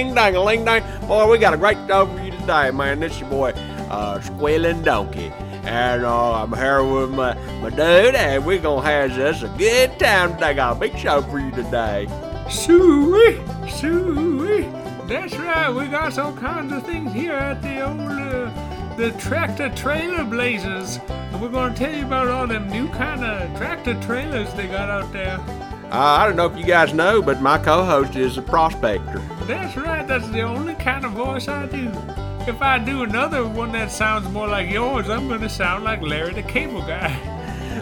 ding dang a ling dang. Boy, we got a great show for you today, man. This your boy, uh, Squealing Donkey. And uh, I'm here with my, my dude, and we're gonna have us a good time today. Got a big show for you today. Suey, suey. That's right. We got all kinds of things here at the old uh, the tractor trailer blazers, and we're gonna tell you about all them new kind of tractor trailers they got out there. Uh, I don't know if you guys know, but my co-host is a prospector. That's right. That's the only kind of voice I do. If I do another one that sounds more like yours, I'm gonna sound like Larry the Cable Guy.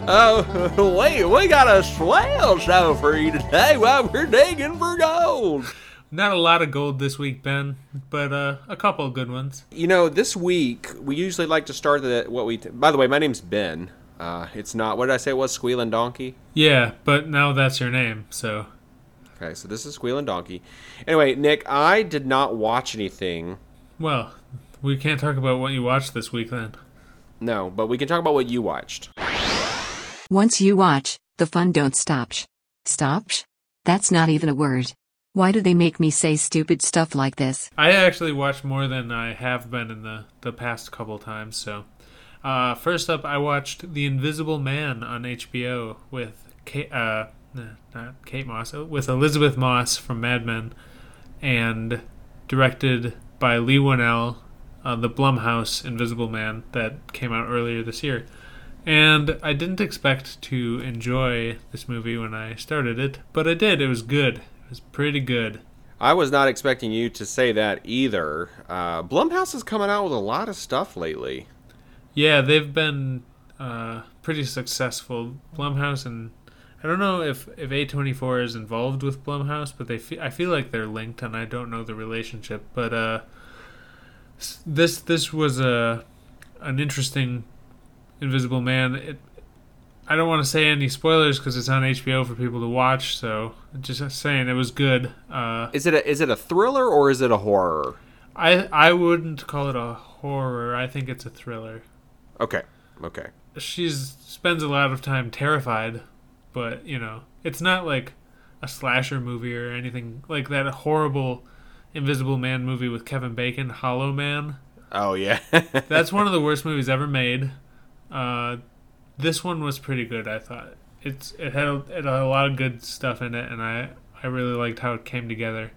Oh, we we got a swell show for you today while we're digging for gold. Not a lot of gold this week, Ben, but uh, a couple of good ones. You know, this week we usually like to start the what we. by the way, my name's Ben. Uh, it's not. What did I say? It was Squealing Donkey. Yeah, but now that's your name, so. Okay, so this is Squealing Donkey. Anyway, Nick, I did not watch anything. Well, we can't talk about what you watched this week then. No, but we can talk about what you watched. Once you watch, the fun don't stop. Stop? That's not even a word. Why do they make me say stupid stuff like this? I actually watched more than I have been in the, the past couple times, so. Uh, first up, I watched The Invisible Man on HBO with K- uh, not Kate Moss, uh, with Elisabeth Moss from Mad Men, and directed by Leigh Whannell, uh, the Blumhouse Invisible Man that came out earlier this year. And I didn't expect to enjoy this movie when I started it, but I did. It was good. It was pretty good. I was not expecting you to say that either. Uh, Blumhouse is coming out with a lot of stuff lately. Yeah, they've been uh, pretty successful. Blumhouse and I don't know if if A24 is involved with Blumhouse, but they fe- I feel like they're linked, and I don't know the relationship. But uh, this this was a an interesting Invisible Man. It, I don't want to say any spoilers because it's on HBO for people to watch. So just saying, it was good. Uh, is it a is it a thriller or is it a horror? I I wouldn't call it a horror. I think it's a thriller. Okay. Okay. She spends a lot of time terrified, but you know, it's not like a slasher movie or anything like that horrible Invisible Man movie with Kevin Bacon, Hollow Man. Oh yeah. That's one of the worst movies ever made. Uh, this one was pretty good, I thought. It's it had, it had a lot of good stuff in it, and I I really liked how it came together.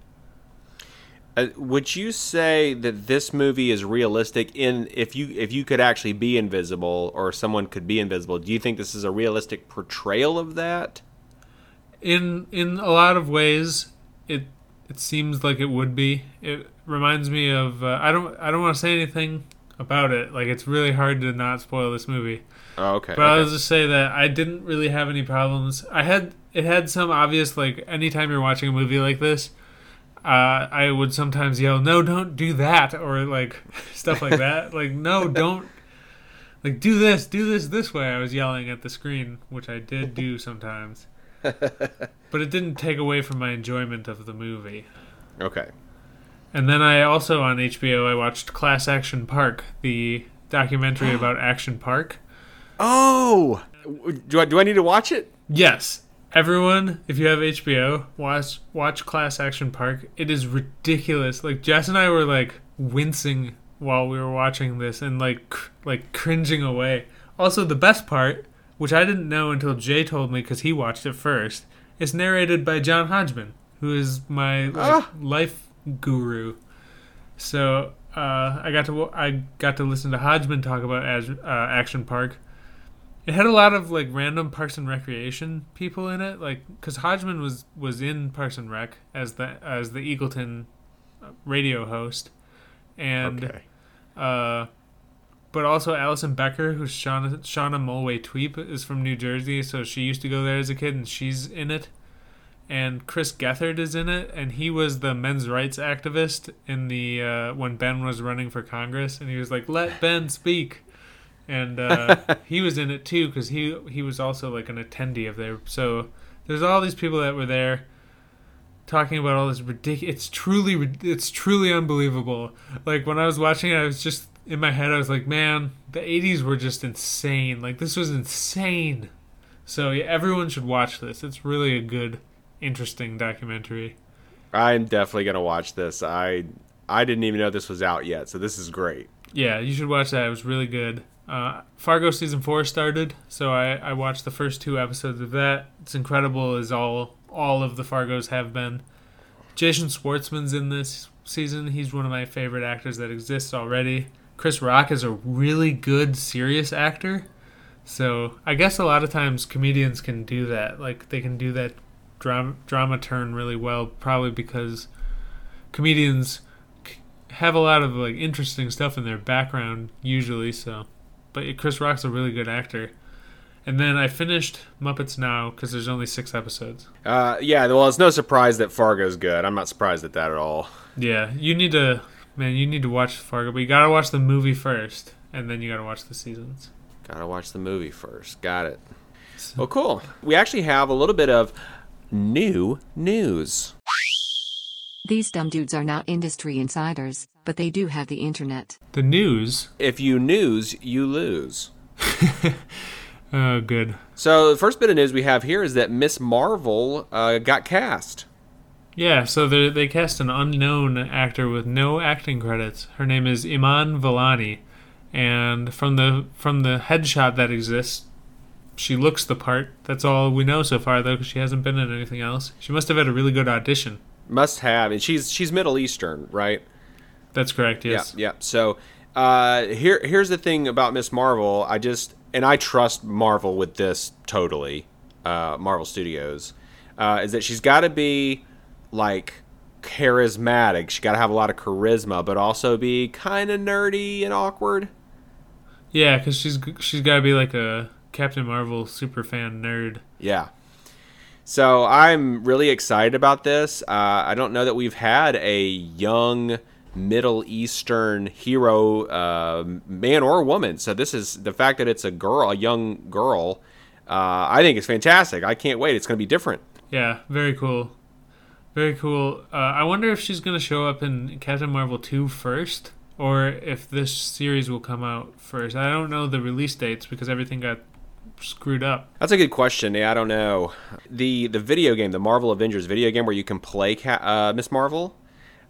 Uh, would you say that this movie is realistic in if you if you could actually be invisible or someone could be invisible do you think this is a realistic portrayal of that? In in a lot of ways it it seems like it would be. It reminds me of uh, i don't i don't want to say anything about it. Like it's really hard to not spoil this movie. Oh okay but okay. i'll just say that i didn't really have any problems. I had it had some obvious like anytime you're watching a movie like this uh, I would sometimes yell, "No, don't do that," or like stuff like that. like, no, don't. Like, do this, do this this way. I was yelling at the screen, which I did do sometimes, but it didn't take away from my enjoyment of the movie. Okay. And then I also on HBO I watched Class Action Park, the documentary about Action Park. Oh, do I do I need to watch it? Yes, Everyone, if you have HBO, watch watch Class Action Park. It is ridiculous. Like Jess and I were like wincing while we were watching this and like cr- like cringing away. Also, the best part, which I didn't know until Jay told me because he watched it first, is narrated by John Hodgman, who is my like, Ah. life guru. So uh, I got to I got to listen to Hodgman talk about as, uh, Action Park. It had a lot of like random Parks and Recreation people in it, like because Hodgman was was in Parks and Rec as the as the Eagleton uh, radio host, and Okay. uh, but also Alison Becker, who's Shauna Shauna Malwae-Tweep, is from New Jersey, so she used to go there as a kid, and she's in it. And Chris Gethard is in it, and he was the men's rights activist in the uh, when Ben was running for Congress, and he was like, "Let Ben speak." And uh, he was in it too because he he was also like an attendee of there. So there's all these people that were there talking about all this ridiculous. It's truly it's truly unbelievable. Like when I was watching it, I was just in my head. I was like, man, the '80s were just insane. Like this was insane. So yeah, everyone should watch this. It's really a good, interesting documentary. I'm definitely gonna watch this. I I didn't even know this was out yet, so this is great. Yeah, you should watch that. It was really good. Uh, Fargo season four started, so I, I watched the first two episodes of that. It's incredible, as all all of the Fargos have been. Jason Schwartzman's in this season. He's one of my favorite actors that exists already. Chris Rock is a really good serious actor. So I guess a lot of times comedians can do that. Like they can do that drama drama turn really well, probably because comedians have a lot of like interesting stuff in their background usually. So, but Chris Rock's a really good actor. And then I finished Muppets Now because there's only six episodes. Uh, yeah, well, it's no surprise that Fargo's good. I'm not surprised at that at all. Yeah, you need to, man, you need to watch Fargo, but you gotta watch the movie first, and then you gotta watch the seasons. Gotta watch the movie first. Got it. Well, cool. We actually have a little bit of new news. These dumb dudes are not industry insiders, but they do have the internet. The news. If you news, you lose. Oh, good. So the first bit of news we have here is that Miss Marvel uh, got cast. Yeah, so they they cast an unknown actor with no acting credits. Her name is Iman Vellani, and from the from the headshot that exists, she looks the part. That's all we know so far, though, because she hasn't been in anything else. She must have had a really good audition. Must have, and she's she's Middle Eastern, right? That's correct. Yes. Yeah, yeah. So uh, here here's the thing about Miss Marvel. I just and I trust Marvel with this totally. Uh, Marvel Studios uh, is that she's got to be like charismatic. She got to have a lot of charisma, but also be kind of nerdy and awkward. Yeah, because she's she's got to be like a Captain Marvel super fan nerd. Yeah. So I'm really excited about this. Uh, I don't know that we've had a young Middle Eastern hero, uh, man or woman. So this is the fact that it's a girl, a young girl. Uh, I think it's fantastic. I can't wait. It's going to be different. Yeah, very cool. Very cool. Uh, I wonder if she's going to show up in Captain Marvel 2 first, or if this series will come out first. I don't know the release dates because everything got screwed up. That's a good question. Yeah, I don't know. The the video game, the Marvel Avengers video game where you can play Ca- uh, Miss Marvel.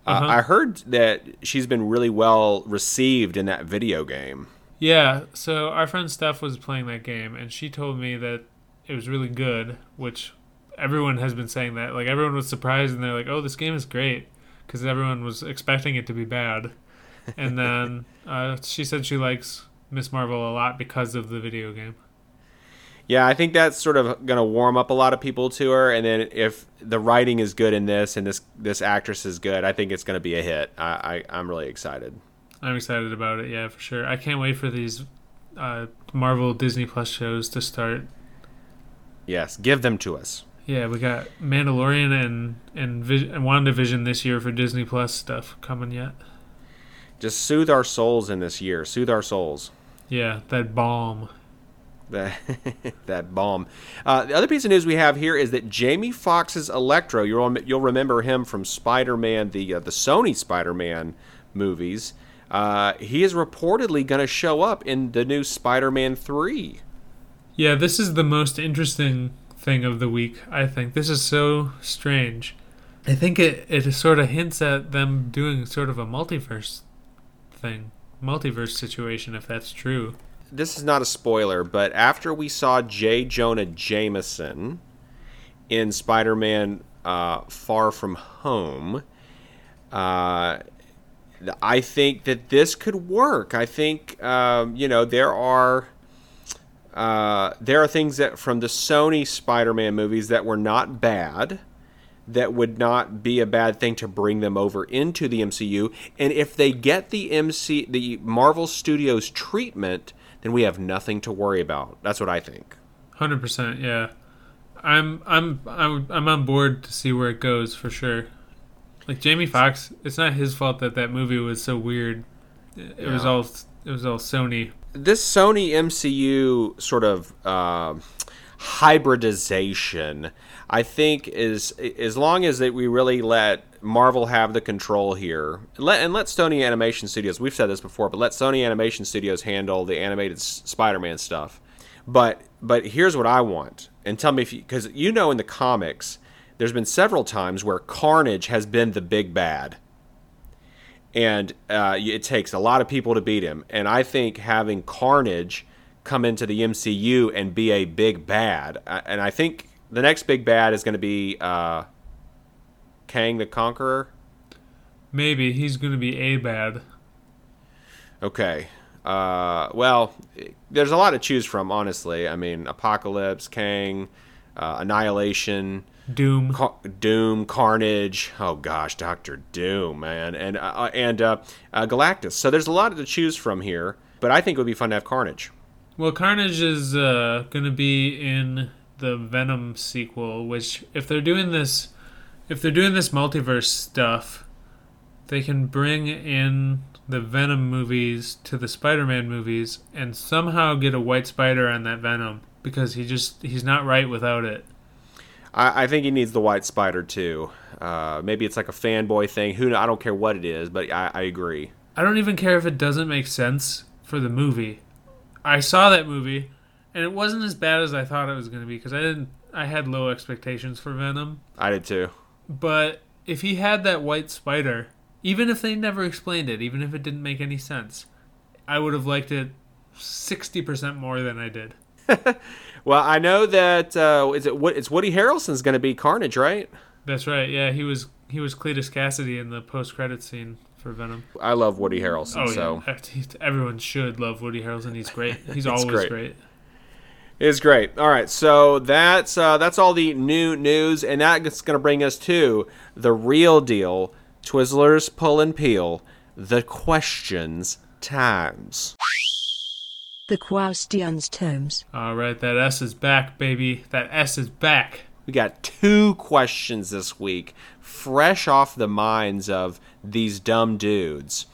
Uh, Uh-huh. I heard that she's been really well received in that video game. Yeah, so our friend Steph was playing that game, and she told me that it was really good, which everyone has been saying that. Like, everyone was surprised, and they're like, oh, this game is great, because everyone was expecting it to be bad. And then uh, she said she likes Miss Marvel a lot because of the video game. Yeah, I think that's sort of going to warm up a lot of people to her, and then if the writing is good in this and this this actress is good, I think it's going to be a hit. I, I I'm really excited. I'm excited about it, yeah, for sure. I can't wait for these uh, Marvel Disney Plus shows to start. Yes, give them to us. Yeah, we got Mandalorian and and, Vis- and WandaVision this year for Disney Plus stuff coming yet. Just soothe our souls in this year. Soothe our souls. Yeah, that bomb. That that bomb. Uh, the other piece of news we have here is that Jamie Foxx's Electro. You'll you'll remember him from Spider-Man, the uh, the Sony Spider-Man movies. Uh, he is reportedly going to show up in the new Spider-Man three. Yeah, this is the most interesting thing of the week, I think. This is so strange. I think it, it sort of hints at them doing sort of a multiverse thing. Multiverse situation, if that's true. This is not a spoiler, but after we saw J. Jonah Jameson in Spider-Man uh, Far From Home, uh, I think that this could work. I think um, you know there are uh, there are things that from the Sony Spider-Man movies that were not bad, that would not be a bad thing to bring them over into the MCU. And if they get the MC the Marvel Studios treatment, then we have nothing to worry about. That's what I think. Hundred percent, yeah. I'm I'm I'm I'm on board to see where it goes for sure. Like Jamie Foxx, it's not his fault that that movie was so weird. It it was all it was all Sony. this Sony MCU sort of uh, hybridization, I think, is as long as that we really let Marvel have the control here, let and let Sony Animation Studios. We've said this before, but let Sony Animation Studios handle the animated Spider-Man stuff. But but here's what I want, and tell me if you because you know in the comics there's been several times where Carnage has been the big bad. And uh, it takes a lot of people to beat him. And I think having Carnage come into the MCU and be a big bad, uh, and I think the next big bad is going to be uh, Kang the Conqueror. Maybe he's going to be a bad. Okay. Uh, well, there's a lot to choose from, honestly. I mean, Apocalypse, Kang, uh, Annihilation, Doom. Car- Doom, Carnage. Oh gosh, Doctor Doom, man, and uh, and uh, uh, Galactus. So there's a lot to choose from here. But I think it would be fun to have Carnage. Well, Carnage is uh, going to be in the Venom sequel, which if they're doing this, if they're doing this multiverse stuff, they can bring in the Venom movies to the Spider-Man movies and somehow get a White Spider on that Venom because he just he's not right without it. I, I think he needs the White Spider too. Uh, maybe it's like a fanboy thing. Who I don't care what it is, but I, I agree. I don't even care if it doesn't make sense for the movie. I saw that movie, and it wasn't as bad as I thought it was going to be because I didn't. I had low expectations for Venom, I did too. but if he had that white spider, even if they never explained it, even if it didn't make any sense, I would have liked it sixty percent more than I did. Well, I know that uh, is it. Wo- It's Woody Harrelson's going to be Carnage, right? That's right. Yeah, he was he was Cletus Kasady in the post credit scene for Venom. I love Woody Harrelson, Oh so yeah, everyone should love Woody Harrelson. He's great. He's always great. great. it's great. All right, so that's uh, that's all the new news, and that's going to bring us to the real deal. Twizzlers pull and peel. The questions times. The questions terms. All right, that S is back, baby. That S is back. We got two questions this week, fresh off the minds of these dumb dudes.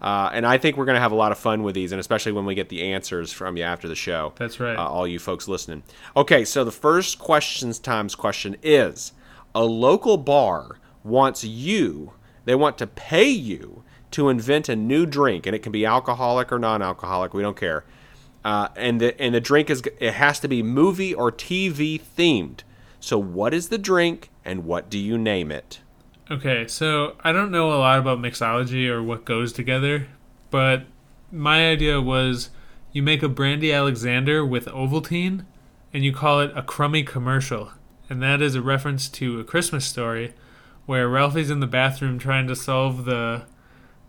Uh, and I think we're going to have a lot of fun with these, and especially when we get the answers from you after the show. That's right. Uh, all you folks listening. Okay, so the first questions times question is a local bar wants you, they want to pay you to invent a new drink, and it can be alcoholic or non alcoholic, we don't care. Uh, and the and the drink is it has to be movie or TV themed. So what is the drink and what do you name it? Okay, so I don't know a lot about mixology or what goes together, but my idea was you make a brandy Alexander with Ovaltine and you call it a crummy commercial. And that is a reference to a Christmas story where Ralphie's in the bathroom trying to solve the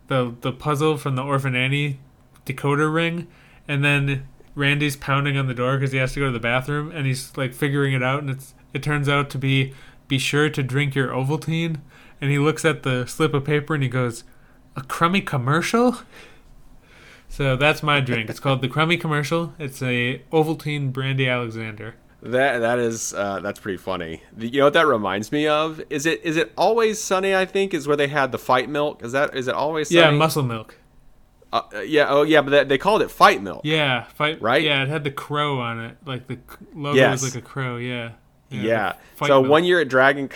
the the puzzle from the Orphan Annie decoder ring and then Randy's pounding on the door because he has to go to the bathroom and he's like figuring it out and it's it turns out to be be sure to drink your Ovaltine and he looks at the slip of paper and he goes a crummy commercial so that's my drink it's called the crummy commercial it's a Ovaltine brandy Alexander That that is uh, that's pretty funny. You know what that reminds me of? Is it is it always sunny? I think is where they had the fight milk. Is that is it always sunny? yeah muscle milk Uh, uh, yeah. Oh yeah, but that, they called it fight milk. yeah fight Right? yeah it had the crow on it like the logo Yes. was like a crow yeah Yeah. Fight So milk. one year at Dragon,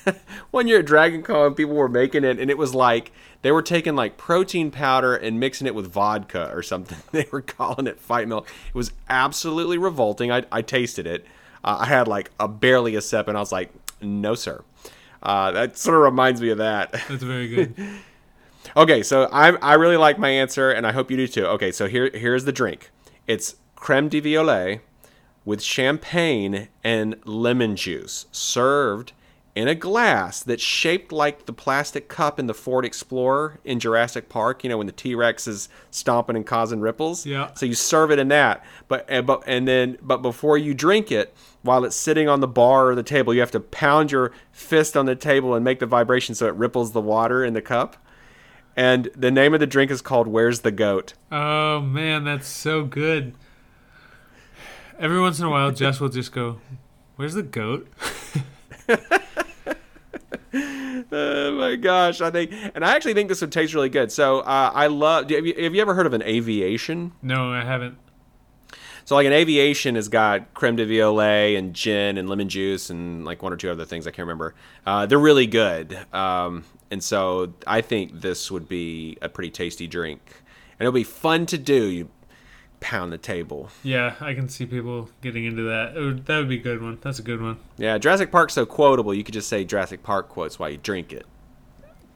one year at Dragon Con, people were making it, and it was like they were taking like protein powder and mixing it with vodka or something. They were calling it fight milk. It was absolutely revolting. I, I tasted it. Uh, I had like a barely a sip, and I was like, no, sir. Uh, that sort of reminds me of that. that's very good Okay, so I I really like my answer, and I hope you do too. Okay, so here here's the drink. It's creme de violet with champagne and lemon juice, served in a glass that's shaped like the plastic cup in the Ford Explorer in Jurassic Park. You know when the T Rex is stomping and causing ripples. Yeah. So you serve it in that, but and, but and then but before you drink it, while it's sitting on the bar or the table, you have to pound your fist on the table and make the vibration so it ripples the water in the cup. And the name of the drink is called "Where's the Goat." Oh man, that's so good. Every once in a while, Jess will just go, "Where's the goat?" Oh my gosh, I think, and I actually think this would taste really good. So uh, I love. Have you, have you ever heard of an aviation? No, I haven't. So like an aviation has got creme de violet and gin and lemon juice and like one or two other things I can't remember. Uh, they're really good, um, and so I think this would be a pretty tasty drink, and it'll be fun to do. You pound the table. Yeah, I can see people getting into that. Would, that would be a good one. That's a good one. Yeah, Jurassic Park's so quotable. You could just say Jurassic Park quotes while you drink it.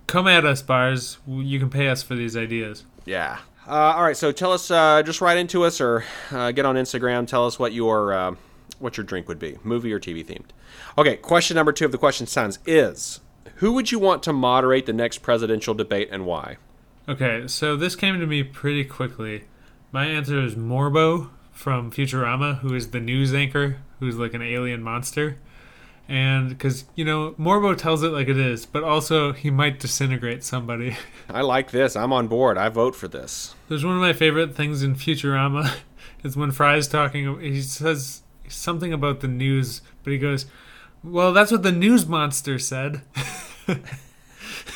Come at us, bars. You can pay us for these ideas. Yeah. Uh, all right. So tell us, uh, just write into us or uh, get on Instagram. Tell us what your uh, what your drink would be, movie or TV themed. Okay. Question number two of the question sounds is: Who would you want to moderate the next presidential debate and why? Okay, so this came to me pretty quickly. My answer is Morbo from Futurama, who is the news anchor, who's like an alien monster. And because, you know, Morbo tells it like it is, but also he might disintegrate somebody. I like this. I'm on board. I vote for this. There's one of my favorite things in Futurama is when Fry's talking, he says something about the news, but he goes, Well, that's what the news monster said. oh,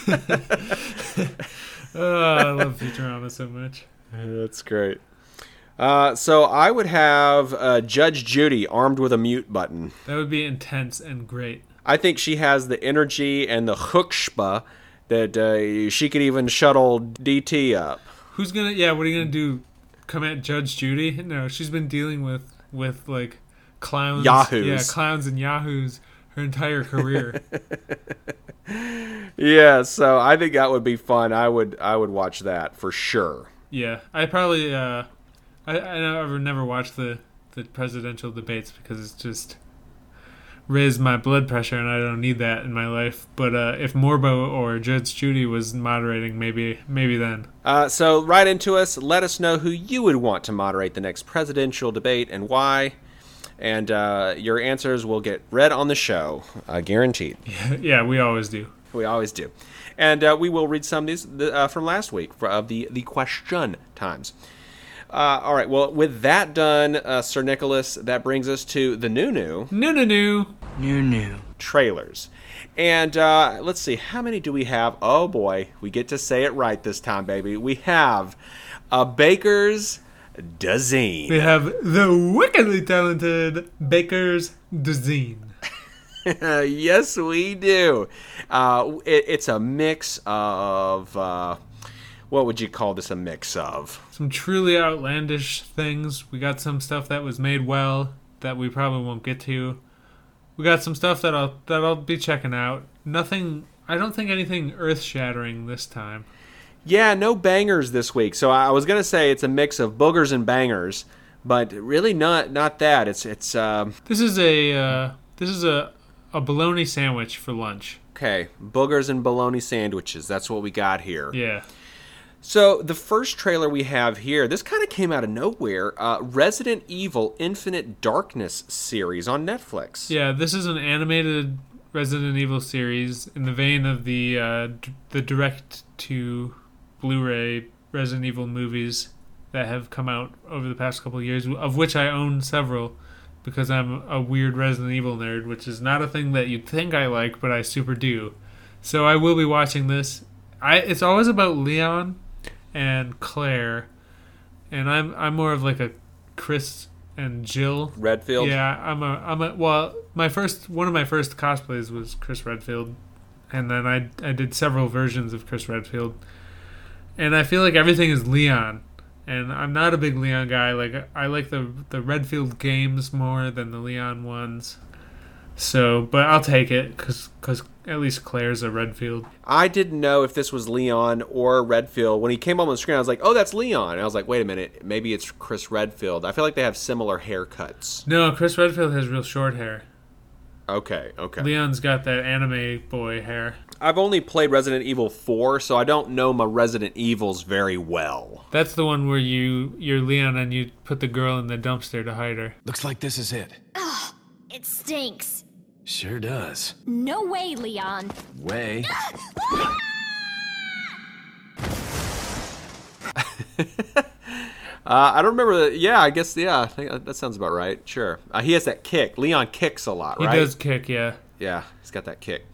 I love Futurama so much. That's great. Uh, so I would have uh, Judge Judy armed with a mute button. That would be intense and great. I think she has the energy and the chutzpah that uh, she could even shuttle DT up. Who's gonna? Yeah, what are you gonna do? Come at Judge Judy? No, she's been dealing with with like clowns, Yahoos. yeah, clowns and yahoos her entire career. Yeah, so I think that would be fun. I would I would watch that for sure. Yeah, I probably uh, I I never never watched the the presidential debates because it's just raised my blood pressure and I don't need that in my life. But uh, if Morbo or Judge Judy was moderating, maybe maybe then. Uh, so write into us. Let us know who you would want to moderate the next presidential debate and why. And uh, your answers will get read on the show, uh, guaranteed. yeah, we always do. We always do. And uh, we will read some of these uh, from last week for, of the, the question times. Uh, all right. Well, with that done, uh, Sir Nicholas, that brings us to the new new new no, no. New, new. trailers. And uh, let's see, how many do we have? Oh boy, we get to say it right this time, baby. We have a baker's dozen. We have the wickedly talented Baker's Dezine. yes, we do. Uh, it, it's a mix of. Uh, what would you call this a mix of? Some truly outlandish things. We got some stuff that was made well that we probably won't get to. We got some stuff that I'll that I'll be checking out. Nothing. I don't think anything earth shattering this time. Yeah, no bangers this week. So I was gonna say it's a mix of boogers and bangers, but really not not that. It's it's um, This is a uh, this is a a bologna sandwich for lunch. okay. Boogers and bologna sandwiches. That's what we got here. Yeah. So the first trailer we have here, this kind of came out of nowhere. Uh, Resident Evil Infinite Darkness series on Netflix. Yeah, this is an animated Resident Evil series in the vein of the uh, d- the direct to Blu-ray Resident Evil movies that have come out over the past couple of years, of which I own several because I'm a weird Resident Evil nerd, which is not a thing that you'd think I like, but I super do. So I will be watching this. I it's always about Leon and Claire, and I'm I'm more of like a Chris and Jill Redfield. yeah, I'm a I'm a well, my first one of my first cosplays was Chris Redfield, and then I I did several versions of Chris Redfield, and I feel like everything is Leon, and I'm not a big Leon guy. Like I like the the Redfield games more than the Leon ones. So, but I'll take it because because at least Claire's a Redfield. I didn't know if this was Leon or Redfield. When he came on the screen, I was like, "Oh, that's Leon." And I was like, "Wait a minute, maybe it's Chris Redfield." I feel like they have similar haircuts. No, Chris Redfield has real short hair. Okay, okay. Leon's got that anime boy hair. I've only played Resident Evil 4, so I don't know my Resident Evils very well. That's the one where you you're Leon and you put the girl in the dumpster to hide her. Looks like this is it. Ugh, It stinks. Sure does. No way, Leon. Way. Ah! Uh, I don't remember. The, yeah, I guess. Yeah, I think that sounds about right. Sure. Uh, he has that kick. Leon kicks a lot, right? He does kick, yeah. Yeah, he's got that kick.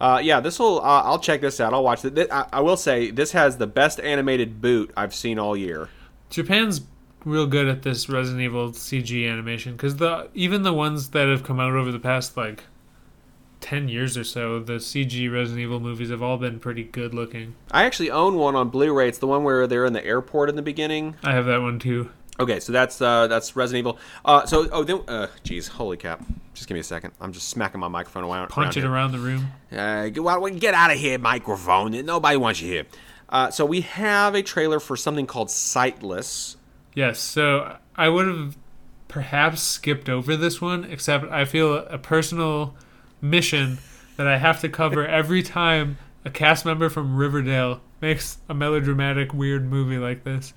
Uh, yeah, this will. Uh, I'll check this out. I'll watch it. I, I will say this has the best animated boot I've seen all year. Japan's real good at this Resident Evil CG animation because the even the ones that have come out over the past like ten years or so, the CG Resident Evil movies have all been pretty good looking. I actually own one on Blu-ray. It's the one where they're in the airport in the beginning. I have that one too. Okay, so that's uh, that's Resident Evil. Uh, so oh, then, uh, geez, holy cap! Just give me a second. I'm just smacking my microphone around. Punch it here. around the room. Uh, get, well, get out of here, microphone. Nobody wants you here. Uh, so we have a trailer for something called Sightless. Yes, so I would have perhaps skipped over this one, except I feel a personal mission that I have to cover every time a cast member from Riverdale makes a melodramatic, weird movie like this.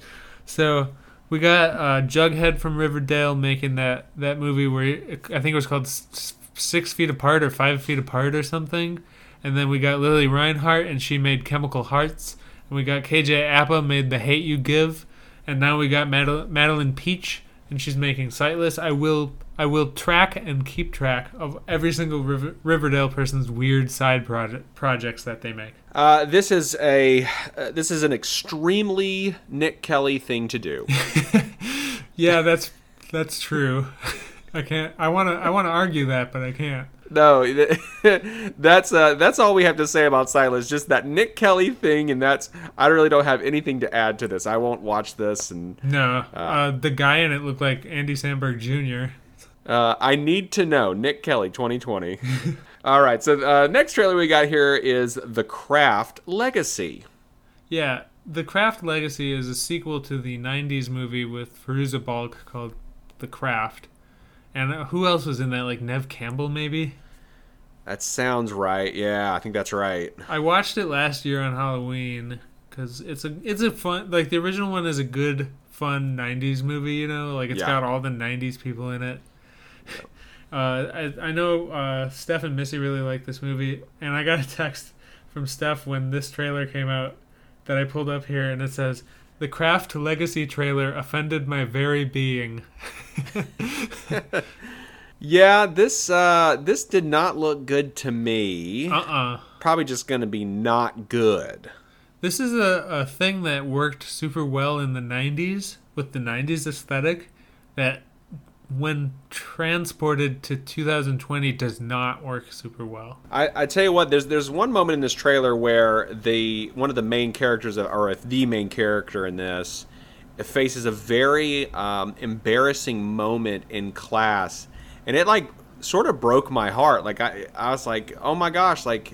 So we got uh, Jughead from Riverdale making that, that movie where he- I think it was called Six Feet Apart or Five Feet Apart or something. And then we got Lili Reinhart and she made Chemical Hearts. And we got KJ Apa made The Hate You Give. And now we got Madel- Madelaine Petsch and she's making Sightless. I will I will track and keep track of every single River- Riverdale person's weird side project projects that they make. Uh, this is a uh, this is an extremely Nick Kelly thing to do. Yeah, that's that's true. I can't. I want to. I want to argue that, but I can't. no, that's uh, that's all we have to say about Sightless. Just that Nick Kelly thing, and that's I really don't have anything to add to this. I won't watch this, and No, uh, the guy in it looked like Andy Samberg Jr. Uh, I need to know. Nick Kelly, 2020. All right. So uh, next trailer we got here is The Craft Legacy. Yeah, The Craft Legacy is a sequel to the '90s movie with Fairuza Balk called The Craft. And uh, who else was in that? Like Neve Campbell, maybe. That sounds right. Yeah, I think that's right. I watched it last year on Halloween because it's a it's a fun like the original one is a good fun '90s movie. You know, like it's Yeah. got all the '90s people in it. Uh, I I know uh, Steph and Missy really like this movie, and I got a text from Steph when this trailer came out that I pulled up here, and it says. The Craft Legacy trailer offended my very being. Yeah, this uh, this did not look good to me. Uh uh Probably just going to be not good. This is a, a thing that worked super well in the 90s with the 90s aesthetic that when transported to 2020 does not work super well. I, I tell you what, there's there's one moment in this trailer where the one of the main characters, or if the main character in this, faces a very um, embarrassing moment in class, and it like sort of broke my heart. Like I I was like, oh my gosh, like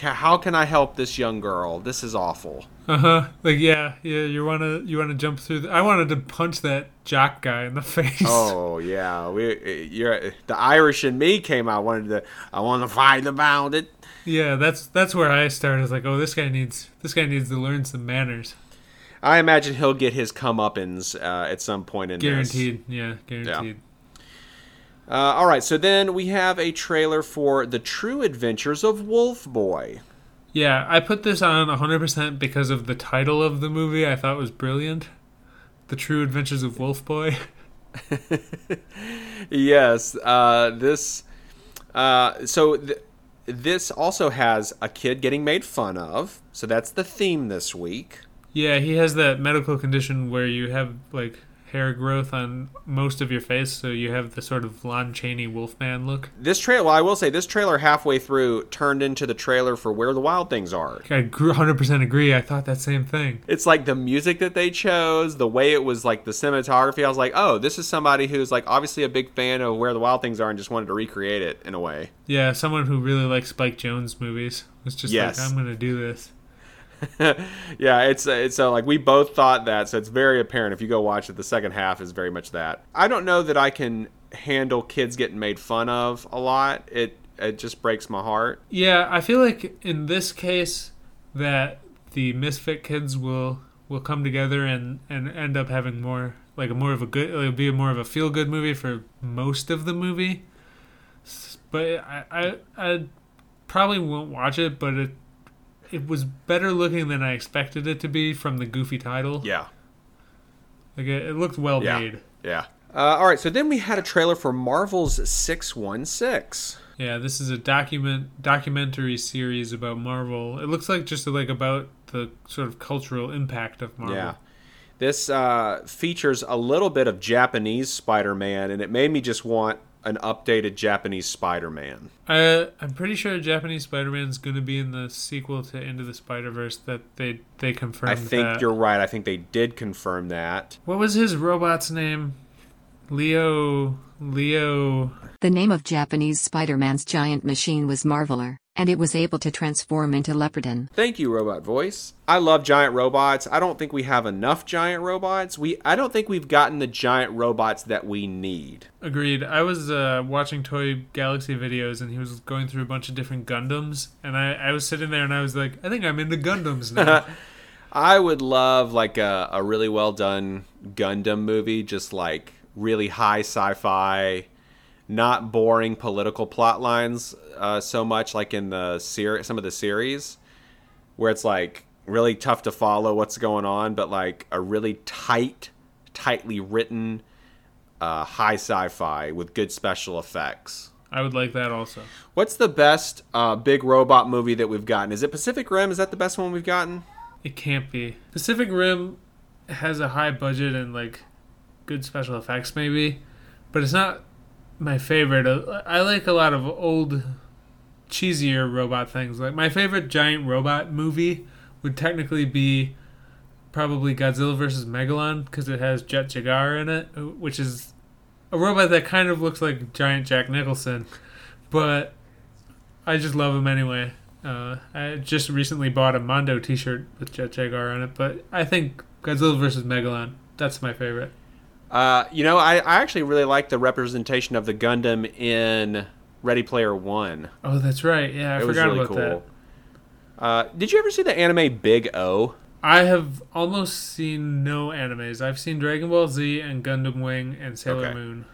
how can I help this young girl? This is awful. Uh-huh. Like yeah, yeah, you want to you want to jump through the, I wanted to punch that jock guy in the face. Oh yeah, we you're the Irish in me came out wanted to I want to fight about it. Yeah, that's that's where I started. It's like, "Oh, this guy needs this guy needs to learn some manners." I imagine he'll get his comeuppance uh, at some point in this. Guaranteed. Yeah, guaranteed. Uh, all right, so then we have a trailer for The True Adventures of Wolf Boy. Yeah, I put this on 100% because of the title of the movie. I thought was brilliant. The True Adventures of Wolf Boy. Yes, uh, this. Uh, so th- this also has a kid getting made fun of. So that's the theme this week. Yeah, he has that medical condition where you have like hair growth on most of your face, so you have the sort of Lon Chaney Wolfman look. This trailer, well, I will say, this trailer halfway through turned into the trailer for Where the Wild Things Are. I 100% agree. I thought that same thing. It's like the music that they chose, the way it was like the cinematography. I was like, oh, this is somebody who's like obviously a big fan of Where the Wild Things Are and just wanted to recreate it in a way. Yeah, someone who really likes Spike Jonze movies was just Yes. like, I'm going to do this. yeah, it's it's uh, like we both thought that, so it's very apparent if you go watch it. The second half is very much that. I don't know that I can handle kids getting made fun of a lot. It it just breaks my heart. Yeah, I feel like in this case that the misfit kids will will come together and and end up having more like a more of a good it'll be more of a feel good movie for most of the movie. But I I, I probably won't watch it, but it it was better looking than I expected it to be from the goofy title. Yeah, Like it, it looked well yeah, made. yeah. Uh, all right, so then we had a trailer for Marvel's Six One Six. Yeah, this is a document documentary series about Marvel. It looks like just like about the sort of cultural impact of Marvel. Yeah. This uh, features a little bit of Japanese Spider Man, and it made me just want an updated Japanese Spider-Man. Uh, I'm pretty sure Japanese Spider-Man's going to be in the sequel to Into the Spider-Verse that they they confirmed. I think that. you're right. I think they did confirm that. What was his robot's name? Leo. Leo. The name of Japanese Spider Man's giant machine was Marveler, and it was able to transform into Leopardon. Thank you, Robot Voice. I love giant robots. I don't think we have enough giant robots. We I don't think we've gotten the giant robots that we need. Agreed. I was uh, watching Toy Galaxy videos, and he was going through a bunch of different Gundams, and I, I was sitting there, and I was like, I think I'm into Gundams now. I would love like a, a really well done Gundam movie, just like really high sci-fi, not boring political plot lines uh, so much like in the ser- some of the series, where it's like really tough to follow what's going on, but like a really tight, tightly written, uh, high sci-fi with good special effects. I would like that also. What's the best uh, big robot movie that we've gotten? Is it Pacific Rim? Is that the best one we've gotten? It can't be. Pacific Rim has a high budget and like good special effects, maybe, but it's not my favorite. Uh, I like a lot of old, cheesier robot things. Like my favorite giant robot movie would technically be probably Godzilla vs Megalon because it has Jet Jaguar in it, uh, which is a robot that kind of looks like giant Jack Nicholson, but I just love him anyway. Uh, I just recently bought a Mondo T-shirt with Jet Jaguar on it, but I think Godzilla vs Megalon that's my favorite. Uh, you know, I, I actually really like the representation of the Gundam in Ready Player One. Oh, that's right. Yeah, I it was forgot really about cool. that. Uh, did you ever see the anime Big O? I have almost seen no animes. I've seen Dragon Ball Z and Gundam Wing and Sailor Okay. Moon.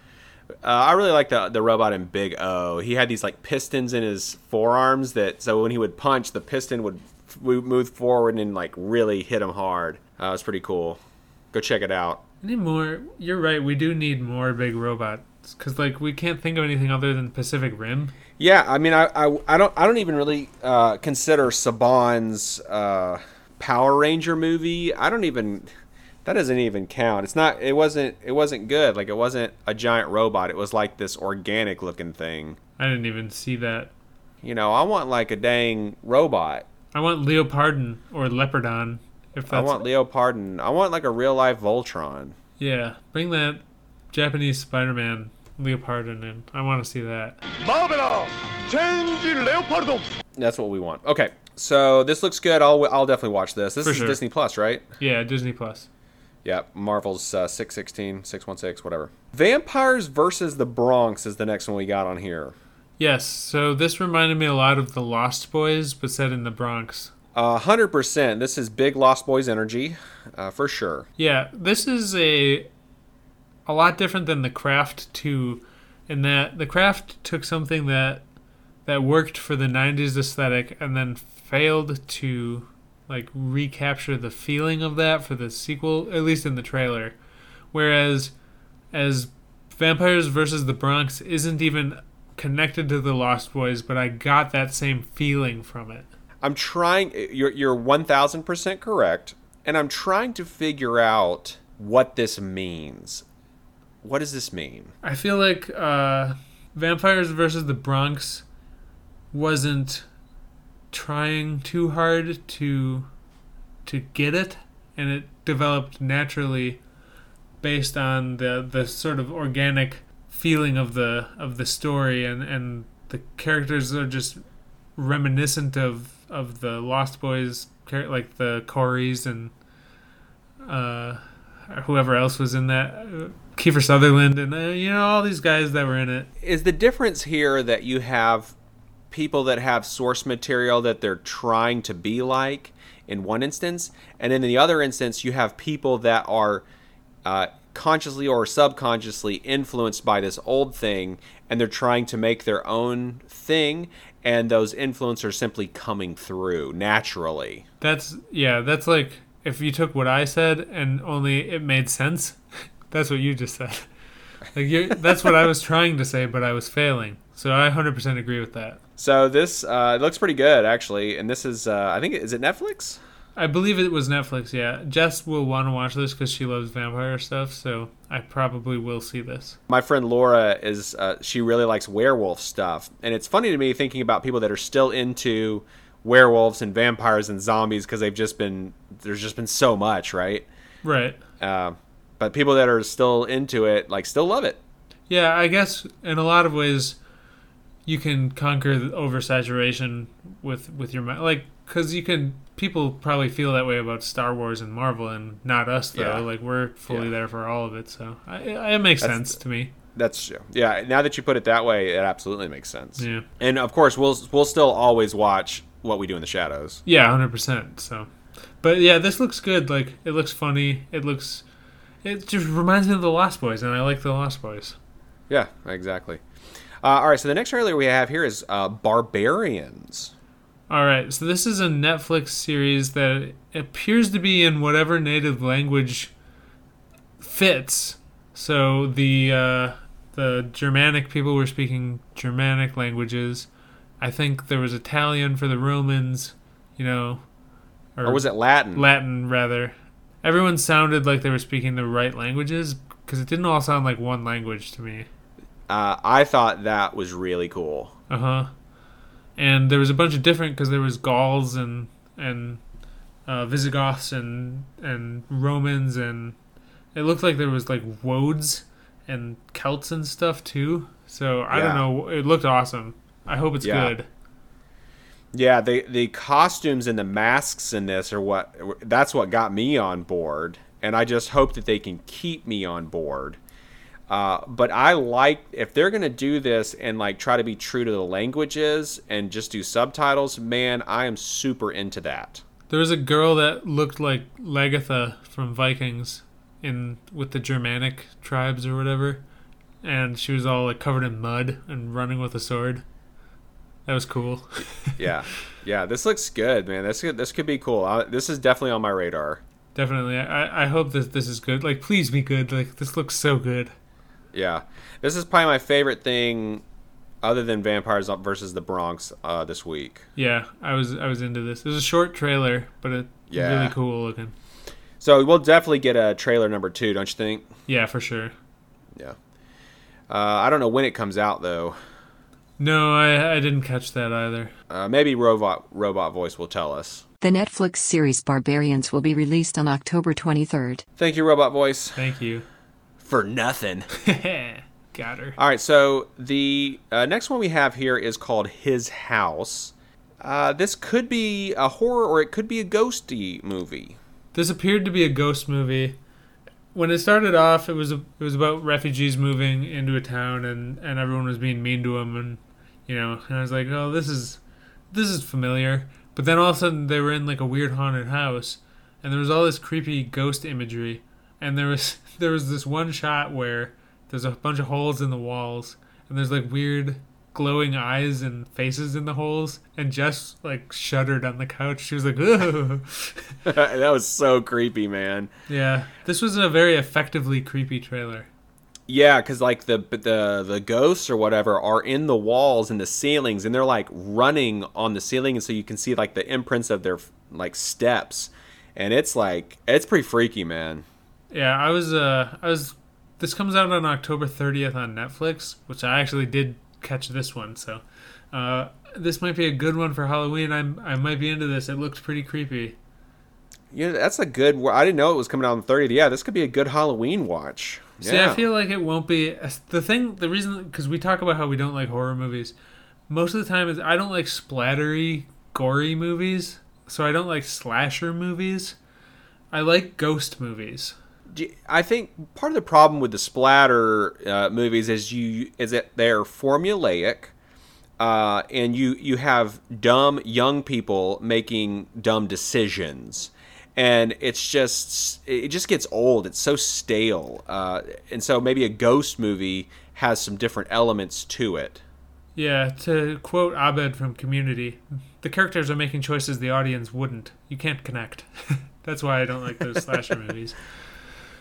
Uh, I really like the the robot in Big O. He had these like pistons in his forearms that so when he would punch, the piston would f- move forward and like really hit him hard. Uh, it was pretty cool. Go check it out. Need more. You're right. We do need more big robots because like we can't think of anything other than Pacific Rim. Yeah, I mean, I, I, I don't I don't even really uh, consider Saban's uh, Power Ranger movie. I don't even that doesn't even count. It's not. It wasn't. It wasn't good. Like it wasn't a giant robot. It was like this organic looking thing. I didn't even see that. You know, I want like a dang robot. I want Leopardon or Leopardon. If that's I want Leo Pardon. I want like a real life Voltron. yeah, bring that Japanese Spider-Man Leopardon in. I want to see that. That's what we want. Okay, so this looks good. I'll I'll definitely watch this. This For is sure. Disney Plus, right? Yeah, Disney Plus. Yeah, Marvel's uh, 616, 616, whatever. Vampires versus the Bronx is the next one we got on here. Yes, so this reminded me a lot of the Lost Boys, but set in the Bronx. Uh, 100%. This is big Lost Boys energy, uh, for sure. Yeah, this is a a lot different than the Craft 2 in that the Craft took something that that worked for the 90s aesthetic and then failed to like recapture the feeling of that for the sequel at least in the trailer. Whereas as Vampires versus the Bronx isn't even connected to the Lost Boys, but I got that same feeling from it. I'm trying, you're, you're 1000% correct, and I'm trying to figure out what this means. What does this mean? I feel like uh, Vampires versus the Bronx wasn't trying too hard to to get it, and it developed naturally based on the the sort of organic feeling of the of the story, and and the characters are just reminiscent of of the Lost Boys, like the Coreys and uh, whoever else was in that. Uh, Kiefer Sutherland and uh, you know all these guys that were in it. Is the difference here that you have people that have source material that they're trying to be like in one instance, and in the other instance, you have people that are uh, consciously or subconsciously influenced by this old thing, and they're trying to make their own thing, and those influencers simply coming through naturally. That's yeah, that's like if you took what I said and only it made sense. That's what you just said. Like you that's what I was trying to say, but I was failing. So I 100% agree with that. So this uh, it looks pretty good actually, and this is uh, I think is it Netflix? I believe it was Netflix. Yeah, Jess will want to watch this because she loves vampire stuff. So I probably will see this. My friend Laura is uh, she really likes werewolf stuff, and it's funny to me thinking about people that are still into werewolves and vampires and zombies because they've just been there's just been so much, right? Right. Uh, but people that are still into it like still love it. Yeah, I guess in a lot of ways, you can conquer the oversaturation with with your mind, like because you can. People probably feel that way about Star Wars and Marvel, and not us though. Yeah. Like we're fully Yeah. there for all of it, so I, I, it makes That's- sense to me. That's true. Yeah, now that you put it that way, it absolutely makes sense. Yeah. And of course, we'll we'll still always watch what we do in the shadows. Yeah, hundred percent. So, but yeah, this looks good. Like it looks funny. It looks. It just reminds me of the Lost Boys, and I like the Lost Boys. Yeah, exactly. Uh, all right, so the next trailer we have here is uh, Barbarians. All right, so this is a Netflix series that appears to be in whatever native language fits. So the uh, the Germanic people were speaking Germanic languages. I think there was Italian for the Romans, you know, Or was it Latin? Latin rather. Everyone sounded like they were speaking the right languages because it didn't all sound like one language to me. Uh, I thought that was really cool. Uh huh. And there was a bunch of different because there was Gauls and and uh, Visigoths and and Romans and it looked like there was like Woads and Celts and stuff too. So I Yeah. don't know. It looked awesome. I hope it's Yeah. good. Yeah, the the costumes and the masks in this are what that's what got me on board, and I just hope that they can keep me on board. Uh, but I like if they're gonna do this and like try to be true to the languages and just do subtitles. Man, I am super into that. There was a girl that looked like Lagertha from Vikings in with the Germanic tribes or whatever, and she was all like covered in mud and running with a sword. That was cool. Yeah, yeah, this looks good, man. This could, this could be cool. I, this is definitely on my radar. Definitely. I, I hope that this is good. Like, please be good. Like, this looks so good. Yeah, this is probably my favorite thing, other than Vampires versus the Bronx uh, this week. Yeah, I was I was into this. It was a short trailer, but it Yeah. really cool looking. So we'll definitely get a trailer number two, don't you think? Yeah, for sure. Yeah. Uh, I don't know when it comes out though. No, I I didn't catch that either. Uh, maybe robot robot voice will tell us. The Netflix series Barbarians will be released on October 23rd. Thank you, robot voice. Thank you. For nothing. Got her. All right, so the uh, next one we have here is called His House. Uh, this could be a horror or it could be a ghosty movie. This appeared to be a ghost movie. When it started off, it was a, it was about refugees moving into a town, and, and everyone was being mean to them, and you know, and I was like, oh, this is this is familiar. But then all of a sudden, they were in like a weird haunted house, and there was all this creepy ghost imagery, and there was there was this one shot where there's a bunch of holes in the walls, and there's like weird glowing eyes and faces in the holes, and Jess like shuddered on the couch. She was like, that was so creepy, man. Yeah, this was a very effectively creepy trailer. Yeah, because like the the the ghosts or whatever are in the walls and the ceilings, and they're like running on the ceiling, and so you can see like the imprints of their like steps, and it's like it's pretty freaky, man. Yeah, I was uh I was this comes out on October 30th on Netflix, which I actually did catch this one, so uh this might be a good one for Halloween. I'm I might be into this. It looks pretty creepy. Yeah, that's a good. I didn't know it was coming out on the 30th. Yeah, this could be a good Halloween watch. See, yeah. I feel like it won't be the thing. The reason because we talk about how we don't like horror movies. Most of the time is I don't like splattery, gory movies. So I don't like slasher movies. I like ghost movies. I think part of the problem with the splatter uh, movies is you is that they're formulaic, uh, and you you have dumb young people making dumb decisions, and it's just it just gets old. It's so stale, uh, and so maybe a ghost movie has some different elements to it. Yeah, to quote Abed from Community, the characters are making choices the audience wouldn't. You can't connect. That's why I don't like those slasher movies.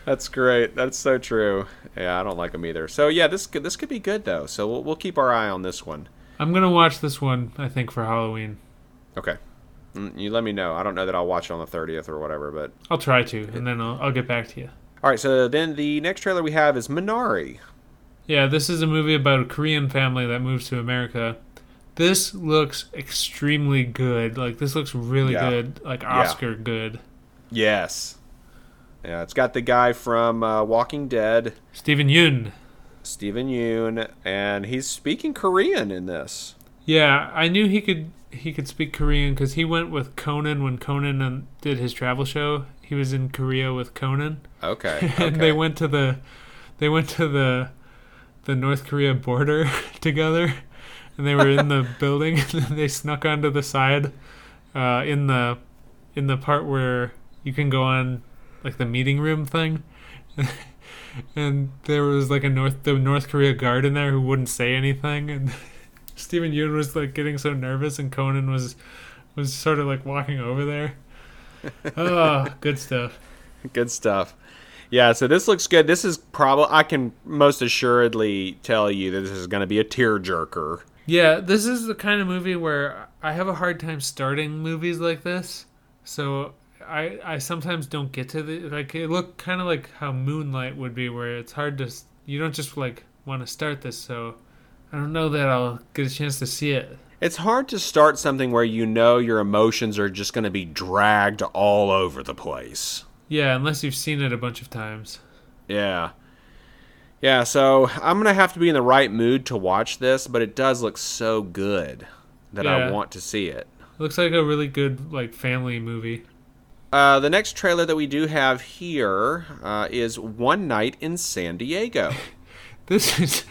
That's great. That's so true. Yeah, I don't like them either. So yeah, this could, this could be good though. So we'll, we'll keep our eye on this one. I'm gonna watch this one. I think for Halloween. Okay. Mm, You let me know. I don't know that I'll watch it on the 30th or whatever, but I'll try to, and then I'll, I'll get back to you. all right. So then the next trailer we have is Minari. Yeah, this is a movie about a Korean family that moves to America. This looks extremely good. Like this looks really Yeah. good, like Yeah. Oscar good. Yes. Yeah, it's got the guy from uh, Walking Dead, Steven Yeun. Steven Yeun, and he's speaking Korean in this. Yeah, I knew he could he could speak Korean because he went with Conan when Conan um, did his travel show. He was in Korea with Conan, Okay. and okay. they went to the they went to the the North Korea border together, and they were in the building. And then they snuck onto the side uh, in the in the part where you can go on like the meeting room thing. And there was like a North the North Korea guard in there who wouldn't say anything, and Steven Yeun was like getting so nervous, and Conan was was sort of like walking over there. Oh, good stuff. Good stuff. Yeah, so this looks good. This is probably I can most assuredly tell you that this is going to be a tearjerker. Yeah, this is the kind of movie where I have a hard time starting movies like this. So I I sometimes don't get to the like it looked kind of like how Moonlight would be where it's hard to you don't just like want to start this so I don't know that I'll get a chance to see it. It's hard to start something where you know your emotions are just going to be dragged all over the place. Yeah, unless you've seen it a bunch of times. Yeah. Yeah, so I'm going to have to be in the right mood to watch this, but it does look so good that I want to see it. looks like a really good like family movie. Uh, the next trailer that we do have here uh, is One Night in San Diego. This is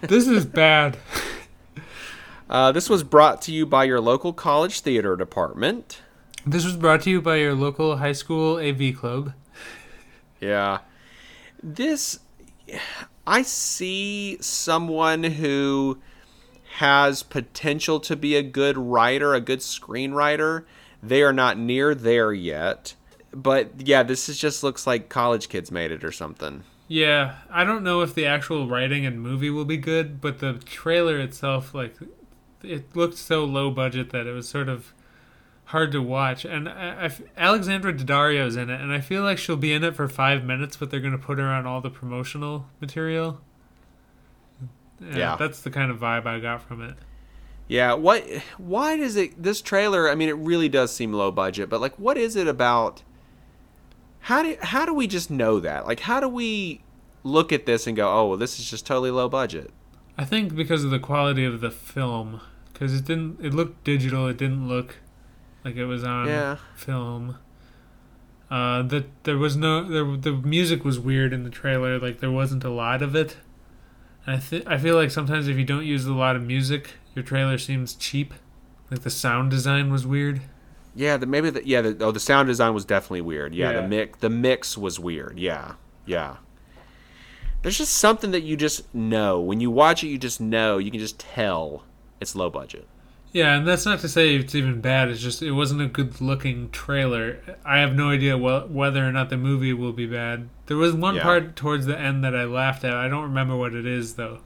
this is bad. Uh, this was brought to you by your local college theater department. This was brought to you by your local high school AV club. Yeah. This, I see someone who has potential to be a good writer, a good screenwriter. They are not near there yet. But yeah, this is just looks like college kids made it or something. Yeah, I don't know if the actual writing and movie will be good, but the trailer itself, like, it looked so low budget that it was sort of hard to watch. And I, I Alexandra Daddario's in it, and I feel like she'll be in it for five minutes, but they're going to put her on all the promotional material. Yeah. that's the kind of vibe I got from it. Yeah, what why does it this trailer, I mean it really does seem low budget, but like what is it about how do how do we just know that? Like how do we look at this and go, "Oh, well, this is just totally low budget." I think because of the quality of the film, because it didn't, it looked digital. It didn't look like it was on Yeah. film. Uh, that there was no, there, the music was weird in the trailer. Like there wasn't a lot of it. And I th- I feel like sometimes if you don't use a lot of music, your trailer seems cheap. Like the sound design was weird. Yeah, the maybe the yeah, the, oh the sound design was definitely weird. Yeah, Yeah. the mix the mix was weird. Yeah. Yeah. There's just something that you just know. When you watch it, you just know. You can just tell it's low budget. Yeah, and that's not to say it's even bad. It's just it wasn't a good looking trailer. I have no idea wh- whether or not the movie will be bad. There was one Yeah. part towards the end that I laughed at. I don't remember what it is though.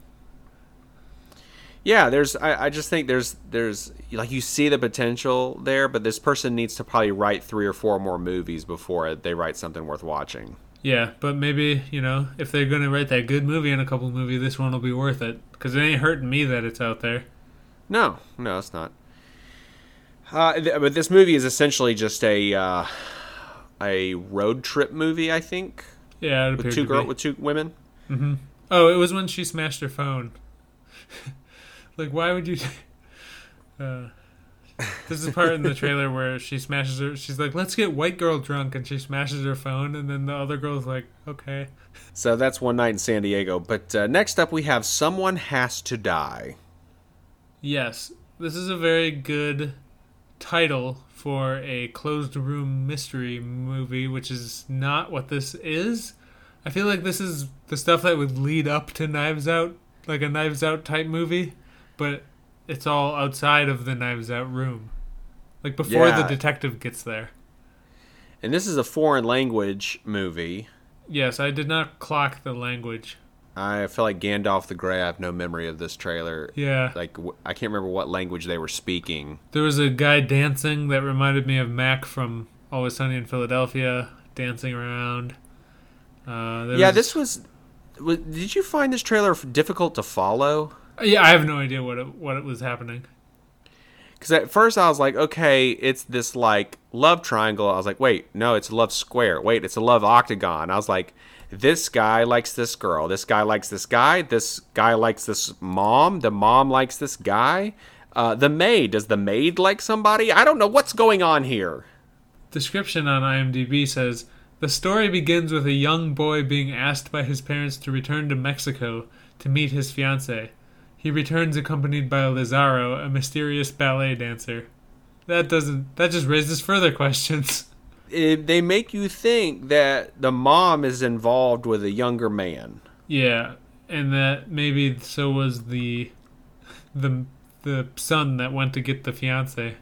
Yeah, there's. I, I just think there's there's like you see the potential there, but this person needs to probably write three or four more movies before they write something worth watching. Yeah, but maybe you know if they're gonna write that good movie in a couple movie, this one will be worth it because it ain't hurting me that it's out there. No, no, it's not. Uh, th- but this movie is essentially just a uh, a road trip movie, I think, Yeah, it with two girl be. with two women. Oh, it was when she smashed her phone. like, why would you? Uh, this is part in the trailer where she smashes her. She's like, "Let's get white girl drunk," and she smashes her phone, and then the other girl's like, "Okay." So that's one night in San Diego. But uh, next up, we have someone has to die. Yes, this is a very good title for a closed room mystery movie, which is not what this is. I feel like this is the stuff that would lead up to Knives Out, like a Knives Out type movie, but it's all outside of the Knives Out room. Like before the detective gets there. And this is a foreign language movie. Yes, I did not clock the language. I feel like Gandalf the Grey. I have no memory of this trailer. Yeah. Like i can't remember what language they were speaking. There was a guy dancing that reminded me of Mac from Always Sunny in Philadelphia, dancing around. Uh, Yeah, was- this was, was. Did you find this trailer difficult to follow? Yeah, I have no idea what it, what it was happening. Because at first I was like, okay, it's this like love triangle. I was like, wait, no, it's a love square. Wait, it's a love octagon. I was like, this guy likes this girl. This guy likes this guy. This guy likes this mom. The mom likes this guy. Uh, the maid. Does the maid like somebody? I don't know what's going on here. Description on IMDb says the story begins with a young boy being asked by his parents to return to Mexico to meet his fiancee. He returns accompanied by Lazaro, a mysterious ballet dancer. That doesn't. That just raises further questions. It, they make you think that the mom is involved with a younger man. Yeah, and that maybe so was the the the son that went to get the fiance.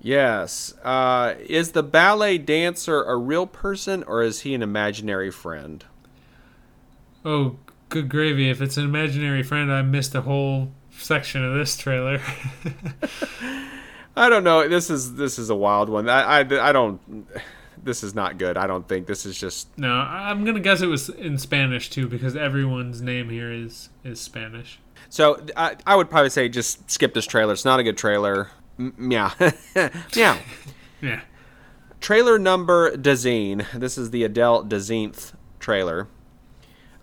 Yes. Uh, is the ballet dancer a real person or is he an imaginary friend? Oh, good gravy! If it's an imaginary friend, I missed a whole section of this trailer. I don't know. This is this is a wild one. I, I, I don't. This is not good. I don't think this is just. no, I'm gonna guess it was in Spanish too, because everyone's name here is is Spanish. So I, I would probably say just skip this trailer. It's not a good trailer. M- meow, meow. Yeah. Trailer number Dazine. This is the Adele Dazinth trailer.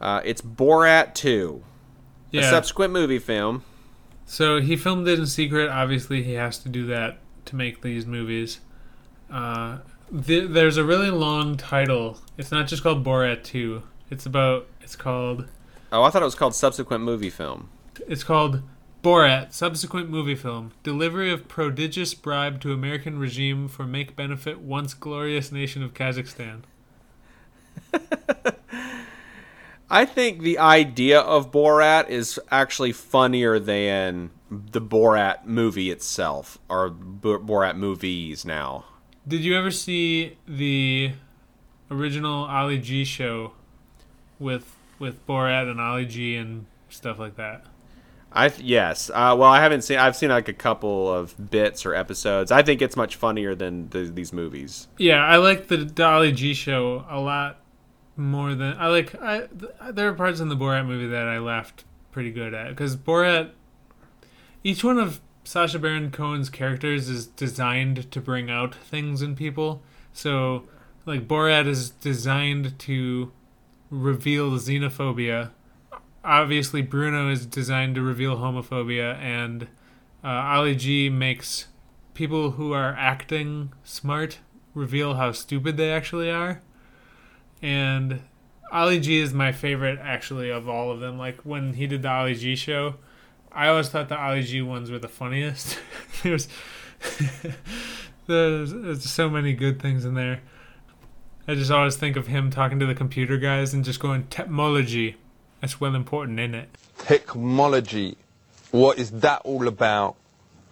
Uh, it's Borat 2, a subsequent movie film. So he filmed it in secret. Obviously, he has to do that to make these movies. Uh, th- there's a really long title. It's not just called Borat 2. It's about. It's called. Oh, I thought it was called subsequent movie film. It's called Borat. Subsequent movie film. Delivery of prodigious bribe to American regime for make benefit once glorious nation of Kazakhstan. I think the idea of Borat is actually funnier than the Borat movie itself, or Borat movies now. Did you ever see the original Ali G show with with Borat and Ali G and stuff like that? I th- yes. Uh, well, I haven't seen. I've seen like a couple of bits or episodes. I think it's much funnier than the, these movies. Yeah, I like the, the Ali G show a lot more than I like. I th- there are parts in the Borat movie that I laughed pretty good at because Borat. Each one of Sacha Baron Cohen's characters is designed to bring out things in people. So, like Borat is designed to reveal xenophobia. Obviously, Bruno is designed to reveal homophobia, and uh, Ali G makes people who are acting smart reveal how stupid they actually are. And Ali G is my favorite, actually, of all of them. Like when he did the Ali G show, I always thought the Ali G ones were the funniest. there's, there's there's so many good things in there. I just always think of him talking to the computer guys and just going technology. That's well important, isn't it? technology. What is that all about?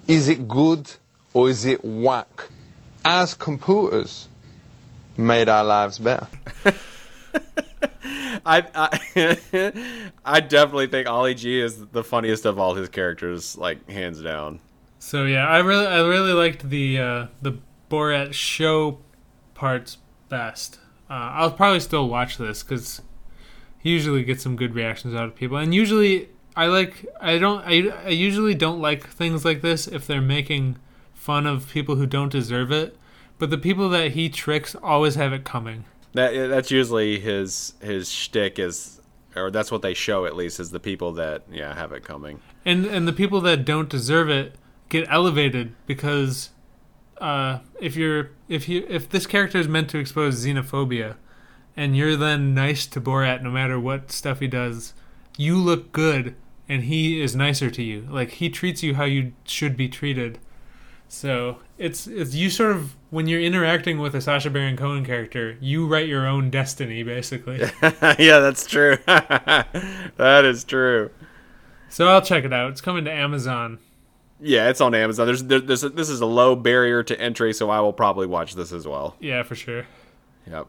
Is it good or is it whack? As computers made our lives better. I I, I definitely think Ali G is the funniest of all his characters, like hands down. So yeah, I really I really liked the uh, the Borat show parts best. Uh, I'll probably still watch this because he usually gets some good reactions out of people, and usually I like I don't I, I usually don't like things like this if they're making fun of people who don't deserve it. But the people that he tricks always have it coming. That that's usually his his shtick is, or that's what they show at least is the people that yeah have it coming. and and the people that don't deserve it get elevated because uh, if you're if you if this character is meant to expose xenophobia and you're then nice to Borat no matter what stuff he does, you look good and he is nicer to you. Like he treats you how you should be treated. So it's it's you sort of when you're interacting with a Sacha Baron Cohen character, you write your own destiny basically. yeah, that's true. that is true. so I'll check it out. It's coming to Amazon. Yeah, it's on Amazon. There's, there, there's this is a low barrier to entry, so I will probably watch this as well. Yeah, for sure. Yep.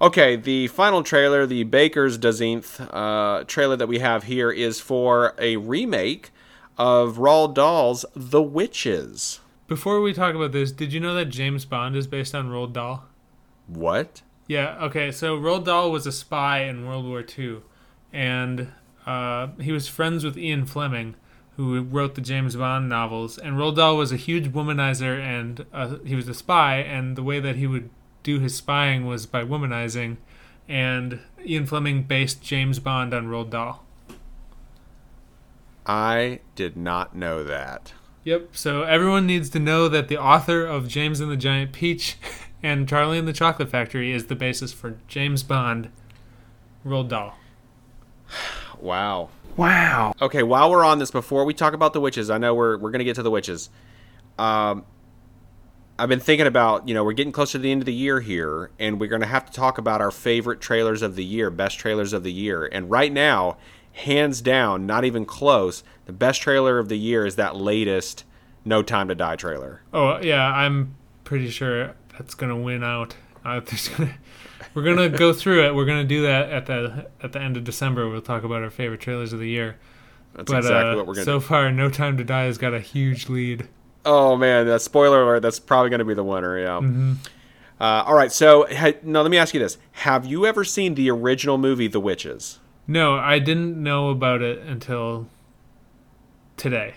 Okay, the final trailer, the Baker's Dozenth uh, trailer that we have here is for a remake of Roald Dahl's The Witches. Before we talk about this, did you know that James Bond is based on Roald Dahl? What? Yeah, okay. So Roald Dahl was a spy in World War II, and uh, he was friends with Ian Fleming, who wrote the James Bond novels. And Roald Dahl was a huge womanizer, and uh, he was a spy. And the way that he would do his spying was by womanizing. And Ian Fleming based James Bond on Roald Dahl. I did not know that. Yep. So everyone needs to know that the author of James and the Giant Peach and Charlie and the Chocolate Factory is the basis for James Bond, Roald Dahl. Wow. Wow. Okay, while we're on this, before we talk about the witches, I know we're we're gonna get to the witches. Um, I've been thinking about, you know, we're getting closer to the end of the year here, and we're gonna have to talk about our favorite trailers of the year, best trailers of the year. And right now, hands down, not even close, the best trailer of the year is that latest No Time to Die trailer. Oh yeah, I'm pretty sure that's gonna win out. Uh, gonna, we're gonna go through it. We're gonna do that at the at the end of December. We'll talk about our favorite trailers of the year. That's but exactly uh, what we're gonna so do. far, No Time to Die has got a huge lead. Oh man, that spoiler alert. That's probably going to be the winner. Yeah. Mm-hmm. Uh, all right. So ha- now let me ask you this: Have you ever seen the original movie, The Witches? No, I didn't know about it until today.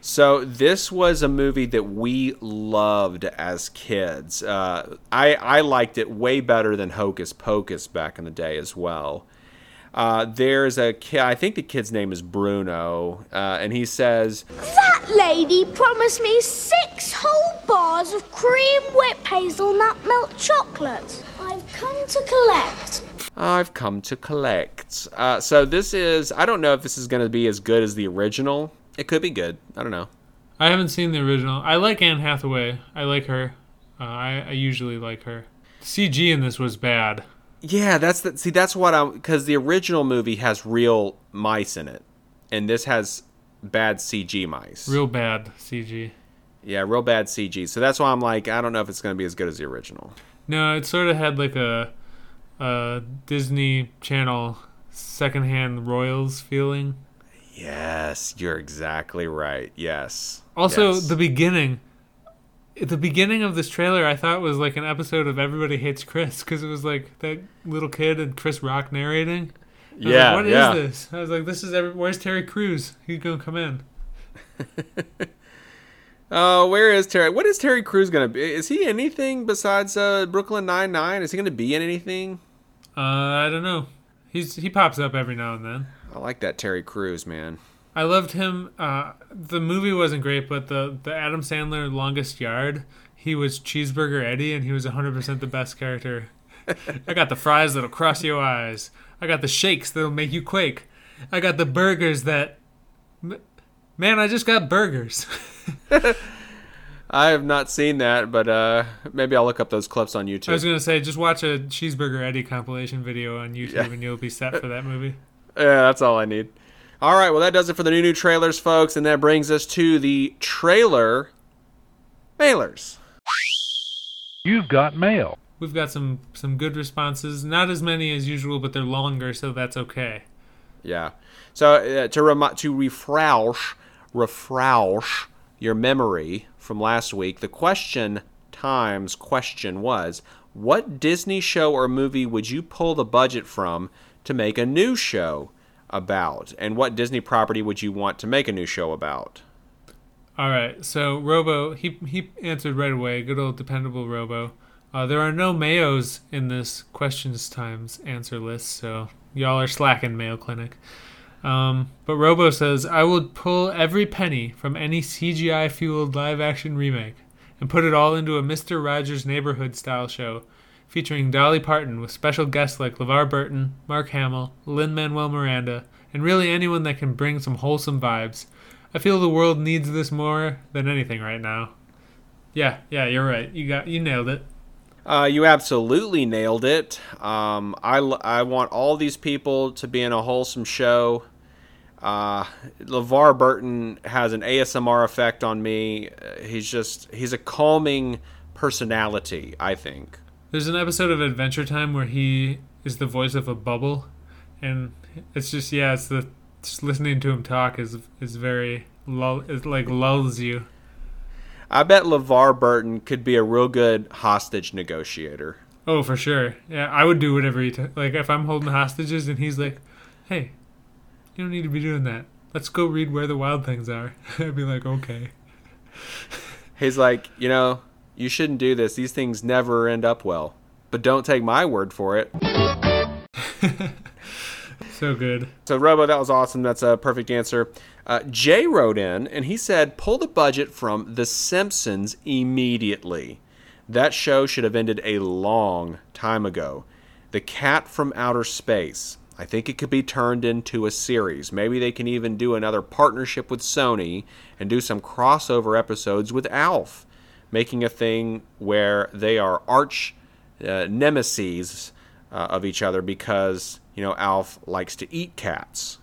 So this was a movie that we loved as kids. Uh, I I liked it way better than Hocus Pocus back in the day as well. Uh, there's a kid. I think the kid's name is Bruno, uh, and he says, That lady promised me six whole bars of cream whipped hazelnut milk chocolate. I've come to collect. I've come to collect. Uh, so this is. I don't know if this is going to be as good as the original. It could be good. I don't know. I haven't seen the original. I like Anne Hathaway. I like her. Uh, I, I usually like her. CG in this was bad. Yeah, that's the see. That's what I'm because the original movie has real mice in it, and this has bad CG mice. Real bad CG. yeah, real bad CG. So that's why I'm like, I don't know if it's going to be as good as the original. No, it sort of had like a, a Disney Channel secondhand Royals feeling. Yes, you're exactly right. Yes. Also, Yes. the beginning. At the beginning of this trailer, I thought was like an episode of Everybody Hates Chris because it was like that little kid and Chris Rock narrating. Was like, Yeah, what is this? I was like, this is every- where's Terry Crews? He's gonna come in. Oh, where is Terry? What is Terry Crews going to be? Is he anything besides uh, Brooklyn Nine Nine? Is he going to be in anything? Uh, I don't know. He's he pops up every now and then. I like that Terry Crews, man. I loved him. Uh, the movie wasn't great, but the the Adam Sandler Longest Yard, he was Cheeseburger Eddie, and he was 100% the best character. I got the fries that'll cross your eyes. I got the shakes that'll make you quake. I got the burgers that. M- Man, I just got burgers. I have not seen that, but uh, maybe I'll look up those clips on YouTube. I was gonna say, just watch a Cheeseburger Eddie compilation video on YouTube, Yeah. and you'll be set for that movie. Yeah, that's all I need. All right, well, that does it for the new new trailers, folks, and that brings us to the trailer mailers. You've got mail. We've got some some good responses. Not as many as usual, but they're longer, so that's okay. Yeah. So uh, to remi- to refresh refresh your memory from last week, the question times question was, what Disney show or movie would you pull the budget from to make a new show about? And what Disney property would you want to make a new show about? All right, so Robo, he he answered right away. Good old dependable Robo. Uh, there are no Mayos in this questions times answer list, so y'all are slacking, Mayo Clinic. Um, but Robo says, I would pull every penny from any CGI fueled live action remake and put it all into a Mr. Rogers Neighborhood style show featuring Dolly Parton with special guests like LeVar Burton, Mark Hamill, Lin Manuel Miranda, and really anyone that can bring some wholesome vibes. I feel the world needs this more than anything right now. Yeah, yeah, you're right. You got you nailed it. Uh, you absolutely nailed it. Um, I, I want all these people to be in a wholesome show. Uh, LeVar Burton has an ASMR effect on me. Uh, He's just, he's a calming personality, I think. There's an episode of Adventure Time where he is the voice of a bubble, and it's just yeah, it's the just listening to him talk is is very lull, it like lulls you. I bet LeVar Burton could be a real good hostage negotiator. Oh, for sure. Yeah, I would do whatever he t- like if I'm holding hostages and he's like, "Hey, you don't need to be doing that. Let's go read where the wild things are." I'd be like, "Okay." He's like, you know, you shouldn't do this. These things never end up well. But don't take my word for it. So good. So, Robo, that was awesome. That's a perfect answer. Uh, Jay wrote in and he said, pull the budget from The Simpsons immediately. That show should have ended a long time ago. The Cat from Outer Space. I think it could be turned into a series. Maybe they can even do another partnership with Sony and do some crossover episodes with Alf, making a thing where they are arch uh, nemesis uh, of each other because, you know, Alf likes to eat cats.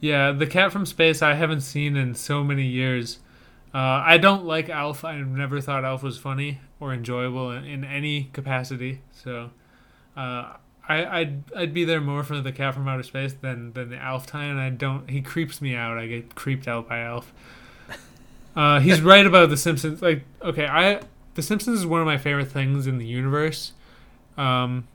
Yeah, the cat from space I haven't seen in so many years. Uh, I don't like Alf. I've never thought Alf was funny or enjoyable in, in any capacity. So, uh, I, I'd I'd be there more for the cat from outer space than than the Alf tie, and I don't. He creeps me out. I get creeped out by Alf. Uh, he's right about the Simpsons. Like, okay, I the Simpsons is one of my favorite things in the universe. Um,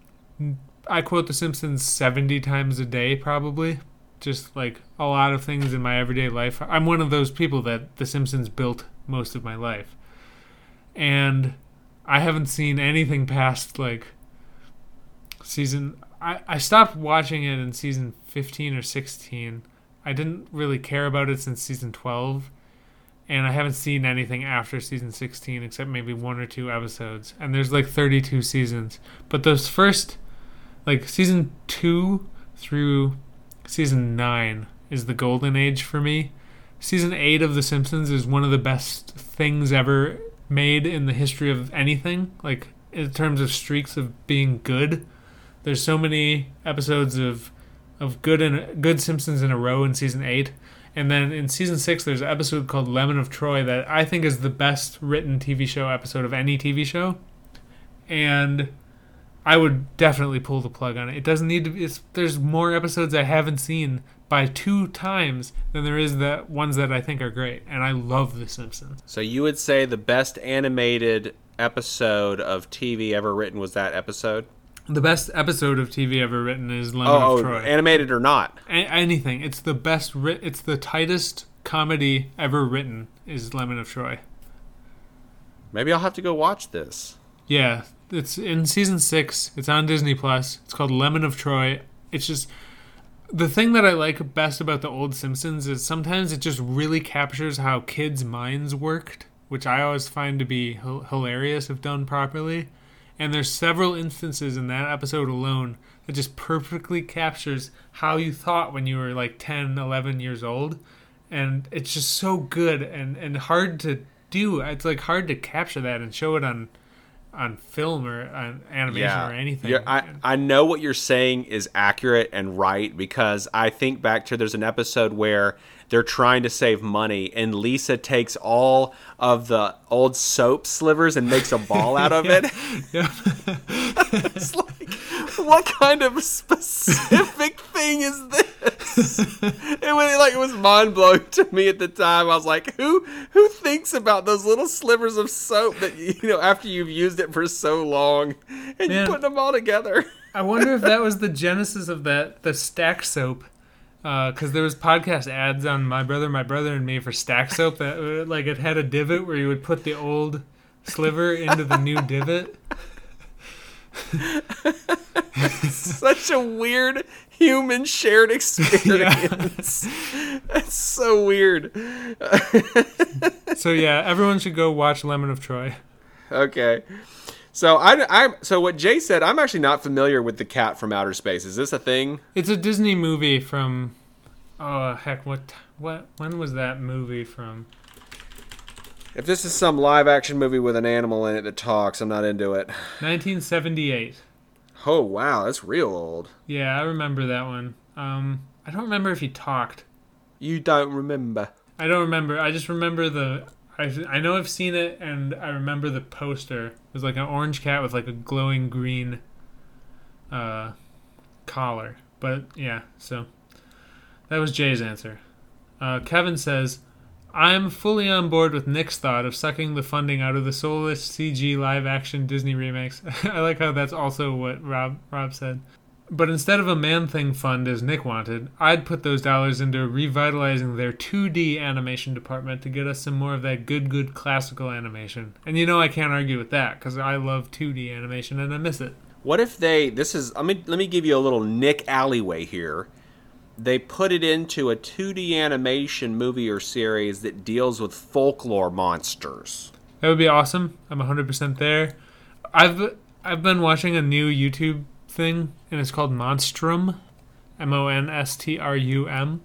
I quote the Simpsons seventy times a day, probably. Just like a lot of things in my everyday life. I'm one of those people that the Simpsons built most of my life, and I haven't seen anything past like season I, I stopped watching it in season 15 or 16 i didn't really care about it since season 12 and i haven't seen anything after season 16 except maybe one or two episodes and there's like 32 seasons. But those first like season 2 through season 9 is the golden age for me. Season 8 of the simpsons is one of the best things ever made in the history of anything like in terms of streaks of being good there's so many episodes of of good and good Simpsons in a row in season eight, and then in season six there's an episode called Lemon of Troy that I think is the best written TV show episode of any TV show, and I would definitely pull the plug on it. It doesn't need to be. There's more episodes I haven't seen by two times than there is the ones that I think are great, and I love The Simpsons. So you would say the best animated episode of TV ever written was that episode? The best episode of TV ever written is Lemon Oh, of oh, Troy. animated or not? A- anything. It's the best. Ri- it's the tightest comedy ever written. Is Lemon of Troy. Maybe I'll have to go watch this. Yeah, it's in season six. It's on Disney Plus. It's called Lemon of Troy. It's just the thing that I like best about the old Simpsons is sometimes it just really captures how kids' minds worked, which I always find to be h- hilarious if done properly. And there's several instances in that episode alone that just perfectly captures how you thought when you were like 10, 11 years old. And it's just so good and, and hard to do. It's like hard to capture that and show it on on film or on animation or anything. You're- I, I know what you're saying is accurate and right because I think back to there's an episode where they're trying to save money and Lisa takes all of the old soap slivers and makes a ball out of it. Yeah. it's like, what kind of specific thing is this? it was like it was mind blowing to me at the time. I was like, who who thinks about those little slivers of soap that you know after you've used it for so long and you Man. put them all together? I wonder if that was the genesis of that the stack soap. Because there was podcast ads on my brother, my brother, and me for stack soap that uh, like it had a divot where you would put the old sliver into the new divot. Such a weird human shared experience. That's so weird. So yeah, everyone should go watch Lemon of Troy. Okay. So I, I so what Jay said, I'm actually not familiar with the cat from outer space. Is this a thing? It's a Disney movie from. Oh heck! What what? When was that movie from? If this is some live action movie with an animal in it that talks, I'm not into it. 1978. Oh wow, that's real old. Yeah, I remember that one. Um, I don't remember if he talked. You don't remember. I don't remember. I just remember the. I I know I've seen it, and I remember the poster. It was like an orange cat with like a glowing green uh, collar. But yeah, so that was Jay's answer. Uh, Kevin says, I'm fully on board with Nick's thought of sucking the funding out of the soulless CG live action Disney remakes. I like how that's also what Rob Rob said. But instead of a Man Thing fund as Nick wanted, I'd put those dollars into revitalizing their 2D animation department to get us some more of that good, good classical animation. And you know I can't argue with that because I love 2D animation and I miss it. What if they? This is. Let me let me give you a little Nick alleyway here. They put it into a 2D animation movie or series that deals with folklore monsters. That would be awesome. I'm 100% there. I've I've been watching a new YouTube thing, and it's called Monstrum, M O N S T R U M,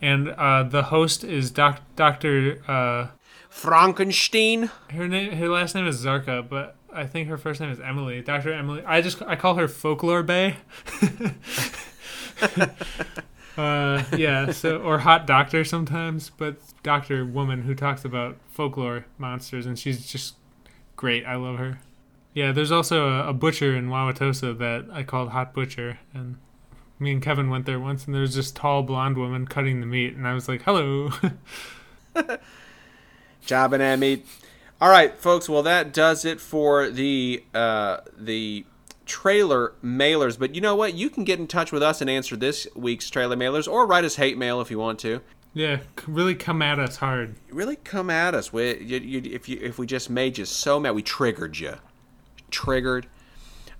and uh, the host is doc, Doctor uh, Frankenstein. Her name, her last name is Zarka, but I think her first name is Emily. Doctor Emily. I just I call her Folklore Bay. uh, yeah. So or Hot Doctor sometimes, but Doctor Woman who talks about folklore monsters, and she's just great. I love her. Yeah, there's also a, a butcher in Wauwatosa that I called Hot Butcher, and me and Kevin went there once, and there was this tall blonde woman cutting the meat, and I was like, "Hello." Jobbing at meat. All right, folks. Well, that does it for the uh, the trailer mailers. But you know what? You can get in touch with us and answer this week's trailer mailers, or write us hate mail if you want to. yeah, really come at us hard. Really come at us. We, you, you, if you if we just made you so mad, we triggered you. Triggered.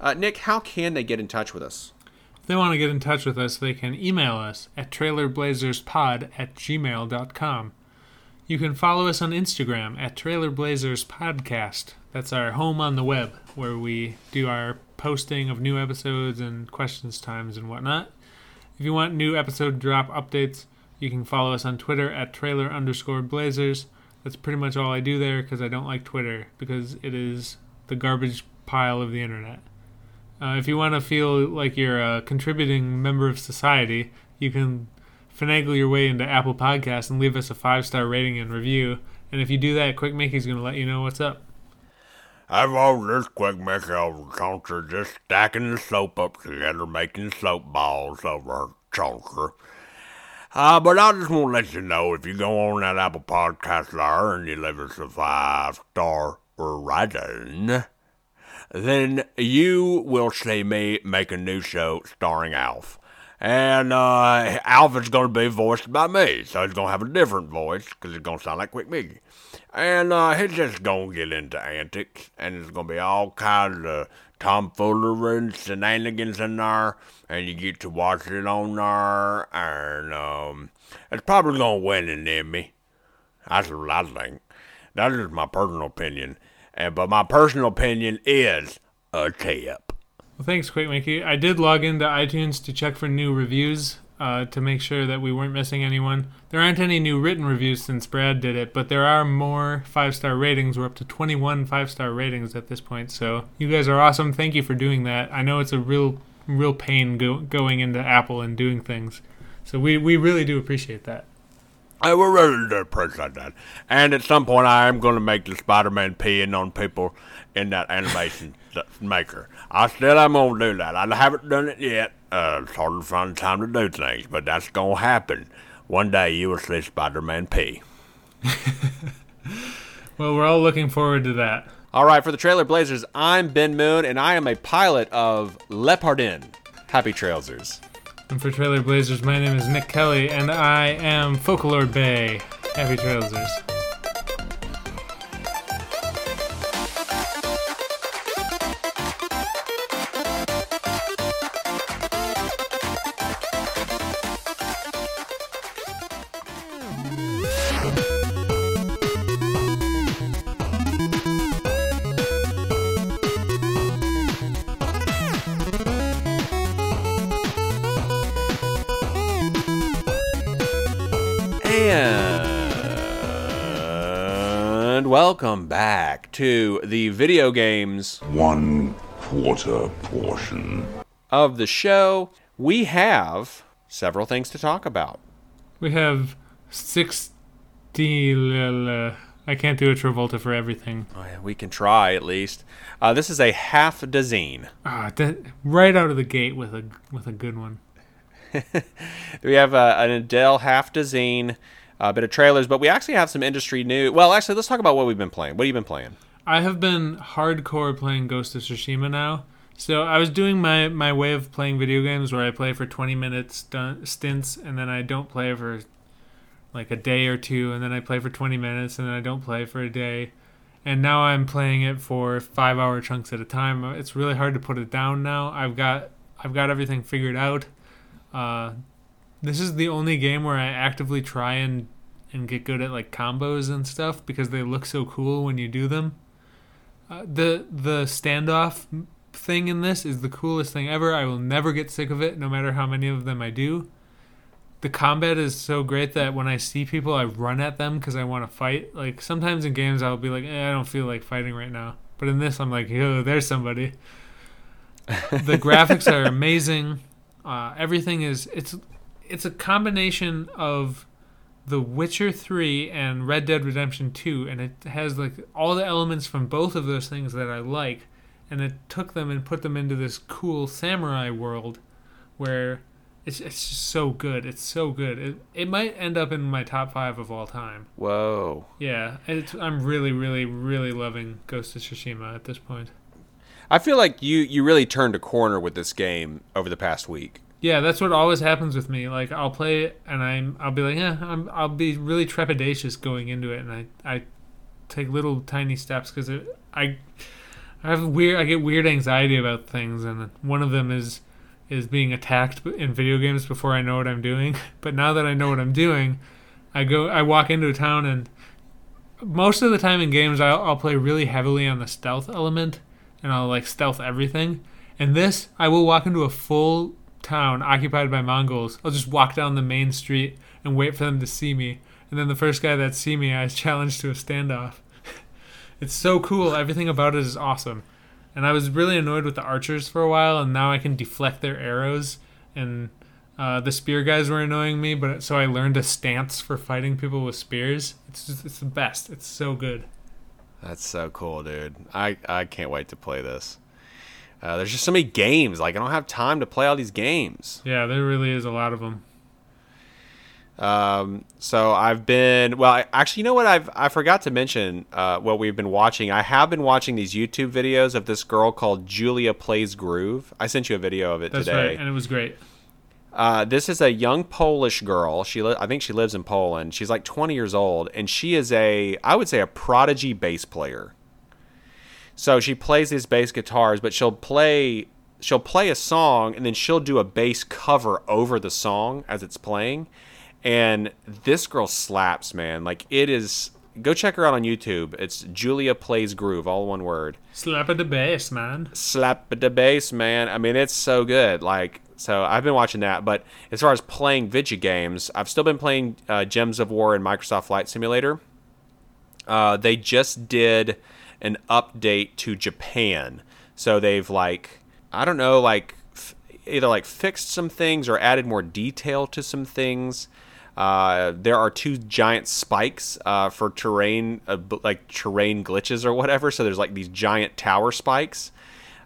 Uh, Nick, how can they get in touch with us? If they want to get in touch with us, they can email us at trailerblazerspod at gmail.com. You can follow us on Instagram at trailerblazersPodcast. That's our home on the web, where we do our posting of new episodes and questions times and whatnot. If you want new episode drop updates, you can follow us on Twitter at trailer underscore blazers. That's pretty much all I do there because I don't like Twitter because it is the garbage pile of the internet. Uh, if you want to feel like you're a contributing member of society, you can finagle your way into Apple Podcasts and leave us a five star rating and review. And if you do that, Quick Mickey's going to let you know what's up. I've all this quick Mickey over Chonker just stacking the soap up together, making soap balls over Chonker. Uh, but I just want to let you know if you go on that Apple Podcast there and you leave us a five star rating, then you will see me make a new show starring Alf. And uh, Alf is going to be voiced by me, so he's going to have a different voice because he's going to sound like Quick Mickey. And uh, he's just going to get into antics, and there's going to be all kinds of tomfoolery and shenanigans in there, and you get to watch it on there, and um, it's probably going to win an Emmy. That's what I think. That's my personal opinion. And but my personal opinion is a tip. Well, thanks, Quick Mickey. I did log into iTunes to check for new reviews uh, to make sure that we weren't missing anyone. There aren't any new written reviews since Brad did it, but there are more five star ratings. We're up to 21 five star ratings at this point, so you guys are awesome. Thank you for doing that. I know it's a real, real pain go- going into Apple and doing things, so we, we really do appreciate that. I will really do appreciate that. And at some point, I am going to make the Spider-Man peeing on people in that animation maker. I still am going to do that. I haven't done it yet. Uh, it's hard to find time to do things, but that's going to happen. One day you will see Spider-Man pee. Well, we're all looking forward to that. All right, for the Trailer Blazers, I'm Ben Moon, and I am a pilot of Leopardin. Happy Trailsers. And for Trailer Blazers, my name is Nick Kelly, and I am Folklore Bay. Happy Trailsers. Welcome back to the video games One quarter portion. of the show. We have several things to talk about. We have 60 uh, I can't do a Travolta for everything. Oh, yeah, we can try at least. Uh, this is a half dozen. Ah, that, right out of the gate with a with a good one. we have uh, an Adele half dozen, a bit of trailers, but we actually have some industry new. Well, actually, let's talk about what we've been playing. What have you been playing? I have been hardcore playing Ghost of Tsushima now. So I was doing my, my way of playing video games where I play for 20 minute st- stints and then I don't play for like a day or two and then I play for 20 minutes and then I don't play for a day. And now I'm playing it for 5 hour chunks at a time. It's really hard to put it down now. I've got I've got everything figured out. Uh, this is the only game where I actively try and and get good at like combos and stuff because they look so cool when you do them. Uh, the the standoff thing in this is the coolest thing ever. I will never get sick of it, no matter how many of them I do. The combat is so great that when I see people, I run at them because I want to fight. Like sometimes in games, I'll be like, eh, I don't feel like fighting right now. But in this, I'm like, yo, there's somebody. the graphics are amazing. Uh, everything is it's it's a combination of the Witcher 3 and Red Dead Redemption 2, and it has like all the elements from both of those things that I like, and it took them and put them into this cool samurai world where it's it's just so good. It's so good. It it might end up in my top five of all time. Whoa. Yeah, it's, I'm really, really, really loving Ghost of Tsushima at this point. I feel like you you really turned a corner with this game over the past week. Yeah, that's what always happens with me. Like I'll play it and I'm I'll be like, yeah, I'm I'll be really trepidatious going into it, and I I take little tiny steps because I I have weird I get weird anxiety about things, and one of them is is being attacked in video games before I know what I'm doing. But now that I know what I'm doing, I go I walk into a town and most of the time in games I'll, I'll play really heavily on the stealth element and I'll like stealth everything. And this I will walk into a full town occupied by Mongols, I'll just walk down the main street and wait for them to see me. And then the first guy that see me, I challenge to a standoff. it's so cool. Everything about it is awesome. And I was really annoyed with the archers for a while, and now I can deflect their arrows. And uh, the spear guys were annoying me, but so I learned a stance for fighting people with spears. It's just, it's the best. It's so good. That's so cool, dude. I I can't wait to play this. Uh, there's just so many games. Like I don't have time to play all these games. Yeah, there really is a lot of them. Um, so I've been well. I, actually, you know what? I've I forgot to mention uh, what we've been watching. I have been watching these YouTube videos of this girl called Julia Plays Groove. I sent you a video of it That's today. right, and it was great. Uh, this is a young Polish girl. She, li- I think, she lives in Poland. She's like 20 years old, and she is a, I would say, a prodigy bass player. So she plays these bass guitars, but she'll play, she'll play a song, and then she'll do a bass cover over the song as it's playing. And this girl slaps, man. Like it is. Go check her out on YouTube. It's Julia Plays Groove, all one word. Slap at the bass, man. Slap at the bass, man. I mean, it's so good. Like, so I've been watching that. But as far as playing video games, I've still been playing uh, Gems of War and Microsoft Flight Simulator. Uh, they just did an update to Japan, so they've like I don't know, like f- either like fixed some things or added more detail to some things. Uh, there are two giant spikes uh, for terrain, uh, like terrain glitches or whatever. So there's like these giant tower spikes,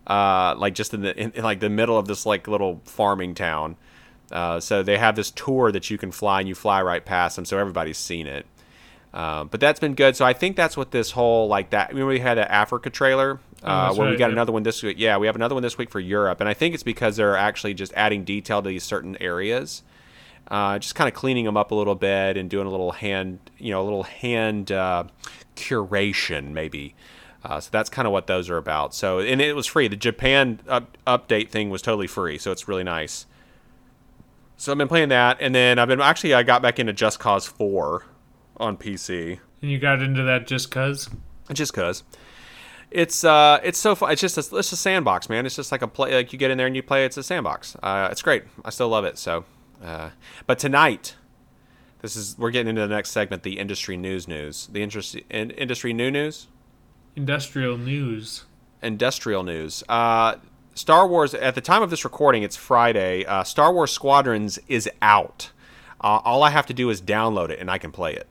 uh, like just in the in, in, like the middle of this like little farming town. Uh, so they have this tour that you can fly, and you fly right past them, so everybody's seen it. Uh, but that's been good. So I think that's what this whole like that. Remember we had that Africa trailer uh, that's where we got yep. another one this week. Yeah, we have another one this week for Europe, and I think it's because they're actually just adding detail to these certain areas, uh, just kind of cleaning them up a little bit and doing a little hand, you know, a little hand uh, curation maybe. Uh, so that's kind of what those are about. So and it was free. The Japan up, update thing was totally free, so it's really nice. So I've been playing that, and then I've been actually I got back into Just Cause Four on PC. And you got into that just cause? Just cause. It's uh, it's so fun. It's just a, it's a sandbox, man. It's just like a play. Like you get in there and you play. It's a sandbox. Uh, it's great. I still love it. So, uh, but tonight, this is we're getting into the next segment, the industry news news. The interest in, industry new news. Industrial news. Industrial news. Uh, Star Wars. At the time of this recording, it's Friday. Uh, Star Wars Squadrons is out. Uh, all I have to do is download it, and I can play it.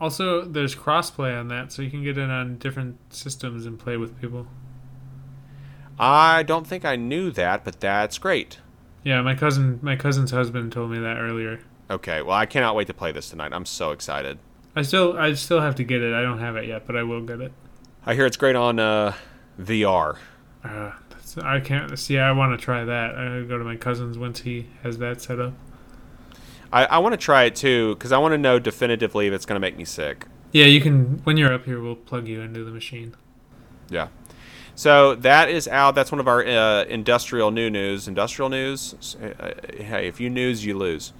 Also, there's crossplay on that, so you can get it on different systems and play with people. I don't think I knew that, but that's great. Yeah, my cousin, my cousin's husband told me that earlier. Okay, well, I cannot wait to play this tonight. I'm so excited. I still, I still have to get it. I don't have it yet, but I will get it. I hear it's great on uh, VR. Uh, that's, I can't see. I want to try that. I go to my cousin's once he has that set up. I, I want to try it too because I want to know definitively if it's going to make me sick. Yeah, you can. When you're up here, we'll plug you into the machine. Yeah. So that is out. That's one of our uh, industrial new news. Industrial news. Uh, hey, if you news, you lose.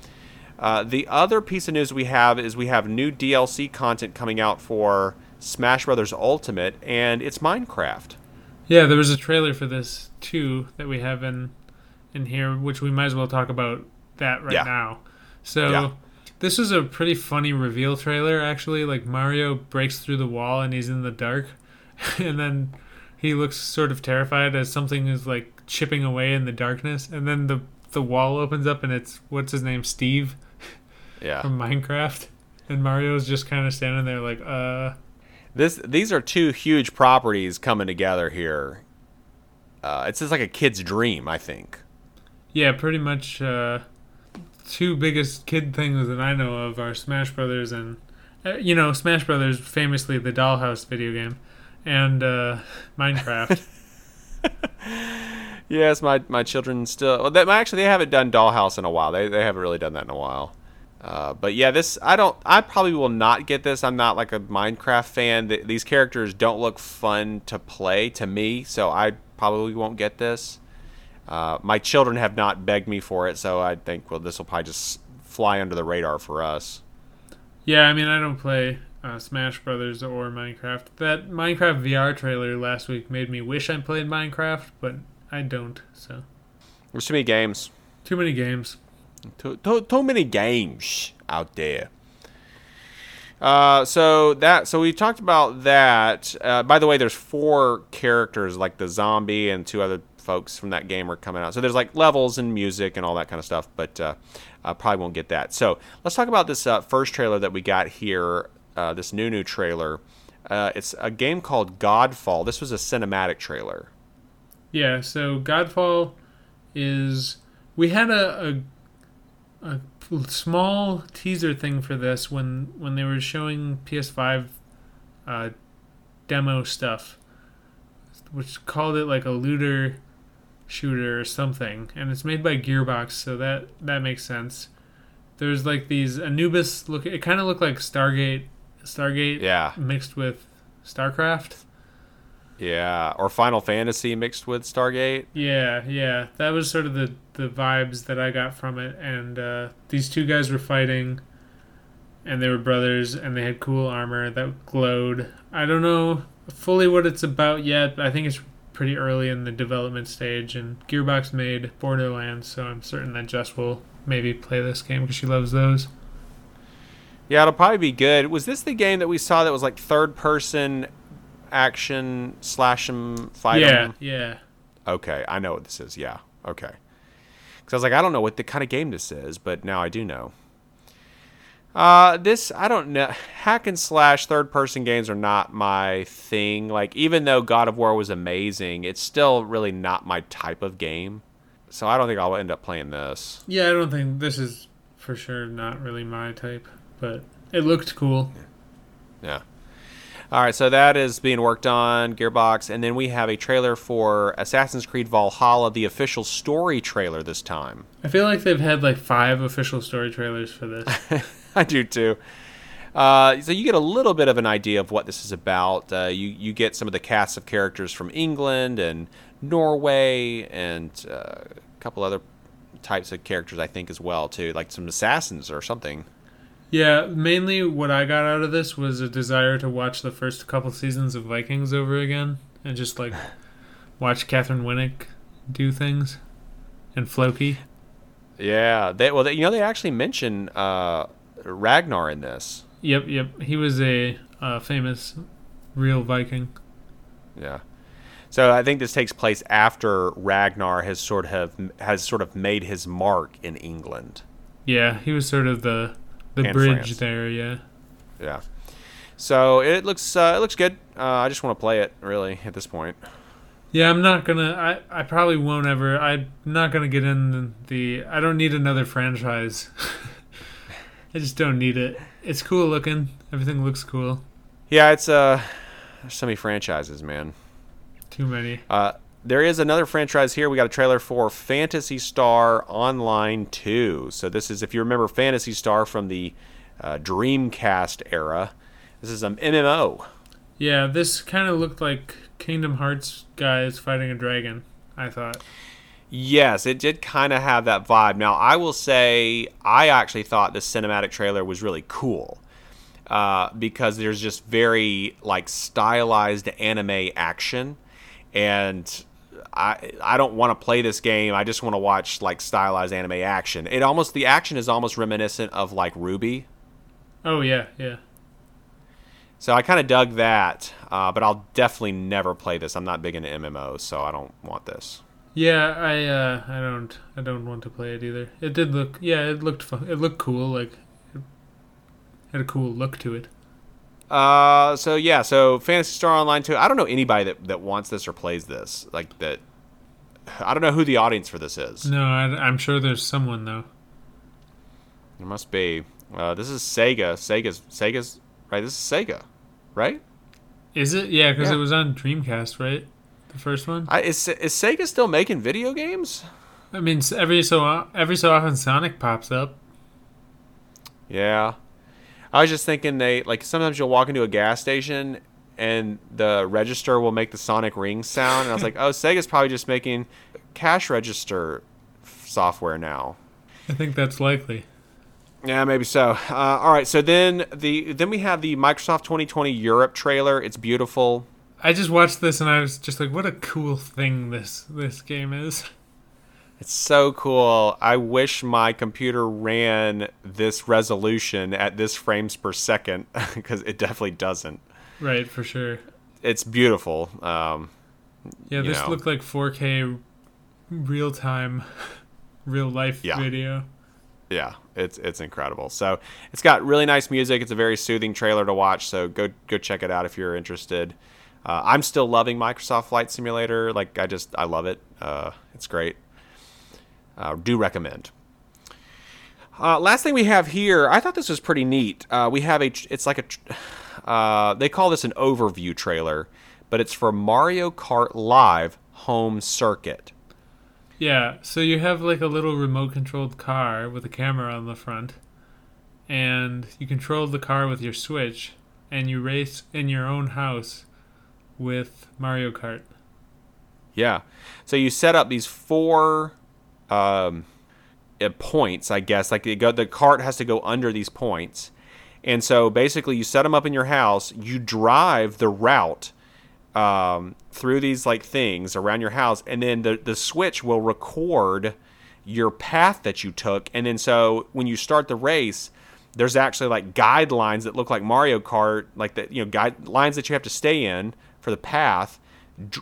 Uh, the other piece of news we have is we have new DLC content coming out for Smash Brothers Ultimate, and it's Minecraft. Yeah, there was a trailer for this too that we have in in here, which we might as well talk about that right Yeah. now. So Yeah. this was a pretty funny reveal trailer actually. Like Mario breaks through the wall and he's in the dark, and then he looks sort of terrified as something is like chipping away in the darkness, and then the the wall opens up and it's what's his name Steve Yeah. from Minecraft, and Mario's just kind of standing there like uh. This these are two huge properties coming together here. Uh, it's just like a kid's dream, I think. Yeah, pretty much. Uh, two biggest kid things that I know of are Smash Brothers and, uh, you know, Smash Brothers famously the Dollhouse video game, and uh, Minecraft. Yes, my my children still. Well, they, actually, they haven't done Dollhouse in a while. They they haven't really done that in a while. Uh, but yeah, this I don't. I probably will not get this. I'm not like a Minecraft fan. Th- these characters don't look fun to play to me, so I probably won't get this. Uh, my children have not begged me for it, so I think well, this will probably just fly under the radar for us. yeah, I mean, I don't play uh, Smash Brothers or Minecraft. That Minecraft VR trailer last week made me wish I played Minecraft, but I don't. So There's too many games. too many games. Too, too, too many games out there. Uh, so that so we talked about that. Uh, by the way, there's four characters like the zombie and two other folks from that game are coming out. So there's like levels and music and all that kind of stuff. But uh, I probably won't get that. So let's talk about this uh, first trailer that we got here. Uh, this new new trailer. Uh, it's a game called Godfall. This was a cinematic trailer. Yeah, so Godfall is we had a, a a small teaser thing for this when when they were showing PS5 uh, demo stuff, which called it like a looter shooter or something, and it's made by Gearbox, so that that makes sense. There's like these Anubis look. It kind of looked like Stargate, Stargate, Yeah. mixed with StarCraft. Yeah, or Final Fantasy mixed with Stargate. Yeah, yeah, that was sort of the the vibes that I got from it. And uh, these two guys were fighting, and they were brothers, and they had cool armor that glowed. I don't know fully what it's about yet, but I think it's pretty early in the development stage. And Gearbox made Borderlands, so I'm certain that Jess will maybe play this game because she loves those. Yeah, it'll probably be good. Was this the game that we saw that was like third person action slash 'em fight 'em? yeah, yeah. Okay, I know what this is. Yeah. Okay. Because I was like, I don't know what the kind of game this is, but now I do know. Uh, this I don't know. Hack and slash third person games are not my thing. Like even though God of War was amazing, it's still really not my type of game. So I don't think I'll end up playing this. Yeah, I don't think this is for sure not really my type, but it looked cool. Yeah. yeah. All right, so that is being worked on Gearbox, and then we have a trailer for Assassin's Creed Valhalla, the official story trailer this time. I feel like they've had like five official story trailers for this. I do too. Uh, so you get a little bit of an idea of what this is about. Uh, you you get some of the cast of characters from England and Norway and uh, a couple other types of characters, I think, as well too, like some assassins or something. yeah, mainly what I got out of this was a desire to watch the first couple seasons of Vikings over again and just like watch Katheryn Winnick do things and Floki. Yeah, they well, they, you know, they actually mention uh, Ragnar in this. Yep, yep. He was a uh, famous real Viking. Yeah. So I think this takes place after Ragnar has sort of has sort of made his mark in England. Yeah, he was sort of the the And bridge France. there. Yeah. Yeah. So it looks uh, it looks good. Uh, I just want to play it really at this point. Yeah, I'm not gonna. I, I probably won't ever. I'm not gonna get in the. I don't need another franchise. I just don't need it. It's cool looking. Everything looks cool. Yeah, it's uh, there's so many franchises, man. Too many. Uh, there is another franchise here. We got a trailer for Phantasy Star Online 2. So this is, if you remember Phantasy Star from the uh, Dreamcast era, this is an MMO. Yeah, this kind of looked like Kingdom Hearts guys fighting a dragon. I thought. Yes, it did kind of have that vibe. Now, I will say, I actually thought the cinematic trailer was really cool uh, because there's just very like stylized anime action, and I I don't want to play this game. I just want to watch like stylized anime action. It almost the action is almost reminiscent of like RWBY. Oh yeah, yeah. So I kind of dug that, uh, but I'll definitely never play this. I'm not big into MMOs, so I don't want this. Yeah, I uh, I don't I don't want to play it either. It did look yeah, it looked fun. It looked cool. Like it had a cool look to it. Uh, so yeah, so Phantasy Star Online 2. I don't know anybody that, that wants this or plays this. Like that. I don't know who the audience for this is. No, I, I'm sure there's someone though. There must be. Uh, this is Sega. Sega's Sega's right. This is Sega, right? Is it? Yeah, because Yeah. it was on Dreamcast, right? The first one. I, is is Sega still making video games? I mean, every so every so often Sonic pops up. Yeah. I was just thinking they like sometimes you'll walk into a gas station and the register will make the sonic ring sound and I was like, "Oh, Sega's probably just making cash register f- software now." I think that's likely. Yeah, maybe so. Uh, all right, so then the then we have the Microsoft 2020 Europe trailer. It's beautiful. I just watched this and I was just like, what a cool thing this this game is. It's so cool. I wish my computer ran this resolution at this frames per second because it definitely doesn't. Right, for sure. It's beautiful. Um, Yeah, this know. looked like 4K real time, real life Yeah. video. yeah, it's it's incredible. So it's got really nice music. It's a very soothing trailer to watch. So go go check it out if you're interested. Uh, I'm still loving Microsoft Flight Simulator. Like I just I love it. Uh, it's great. Uh, do recommend. Uh, last thing we have here, I thought this was pretty neat. Uh, we have a, it's like a, uh, they call this an overview trailer, but it's for Mario Kart Live Home Circuit. Yeah, so you have like a little remote controlled car with a camera on the front, and you control the car with your Switch, and you race in your own house with Mario Kart. Yeah. So you set up these four um, uh, points, I guess. Like go, the cart has to go under these points, and so basically you set them up in your house. You drive the route um, through these like things around your house, and then the the switch will record your path that you took, and then so when you start the race. There's actually like guidelines that look like Mario Kart, like that you know guidelines that you have to stay in for the path,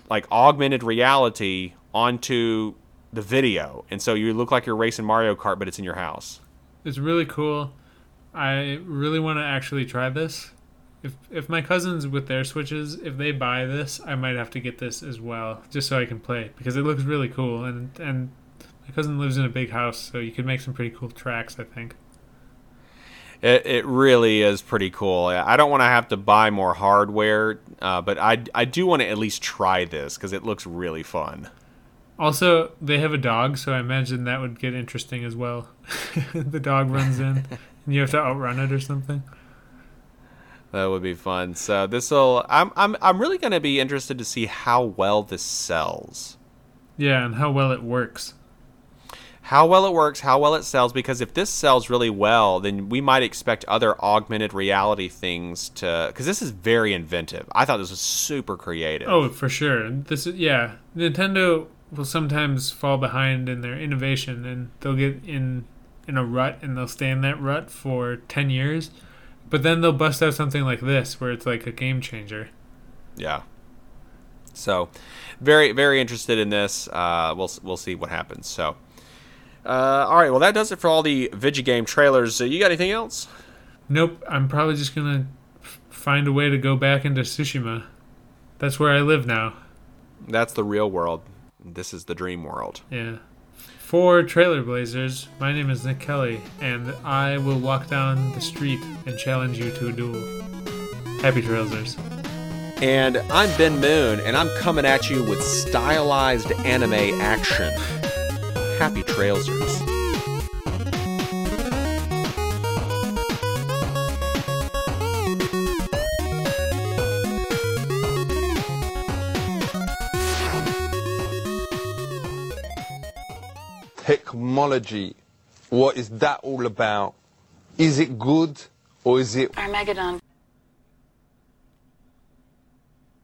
like augmented reality onto the video, and so you look like you're racing Mario Kart, but it's in your house. It's really cool. I really want to actually try this. If if my cousins with their Switches, if they buy this, I might have to get this as well, just so I can play because it looks really cool. And and my cousin lives in a big house, so you could make some pretty cool tracks. I think. It, it really is pretty cool. I don't want to have to buy more hardware, uh, but I, I do want to at least try this because it looks really fun. Also, they have a dog, so I imagine that would get interesting as well. the dog runs in, and you have to outrun it or something. That would be fun. So this will. I'm I'm I'm really going to be interested to see how well this sells. Yeah, and how well it works. How well it works, how well it sells. Because if this sells really well, then we might expect other augmented reality things to. Because this is very inventive. I thought this was super creative. Oh, for sure. This is yeah. Nintendo will sometimes fall behind in their innovation, and they'll get in in a rut, and they'll stay in that rut for ten years. But then they'll bust out something like this, where it's like a game changer. Yeah. So, very very interested in this. Uh, we'll we'll see what happens. So, uh, all right. Well, that does it for all the Vigigame trailers. Uh, you got anything else? Nope, I'm probably just gonna find a way to go back into Tsushima. That's where I live now. That's the real world. This is the dream world. Yeah. For Trailer Blazers, my name is Nick Kelly, and I will walk down the street and challenge you to a duel. Happy Trailsers. And I'm Ben Moon, and I'm coming at you with stylized anime action. Happy Trailsers. Technology. What is that all about? Is it good or is it Armageddon.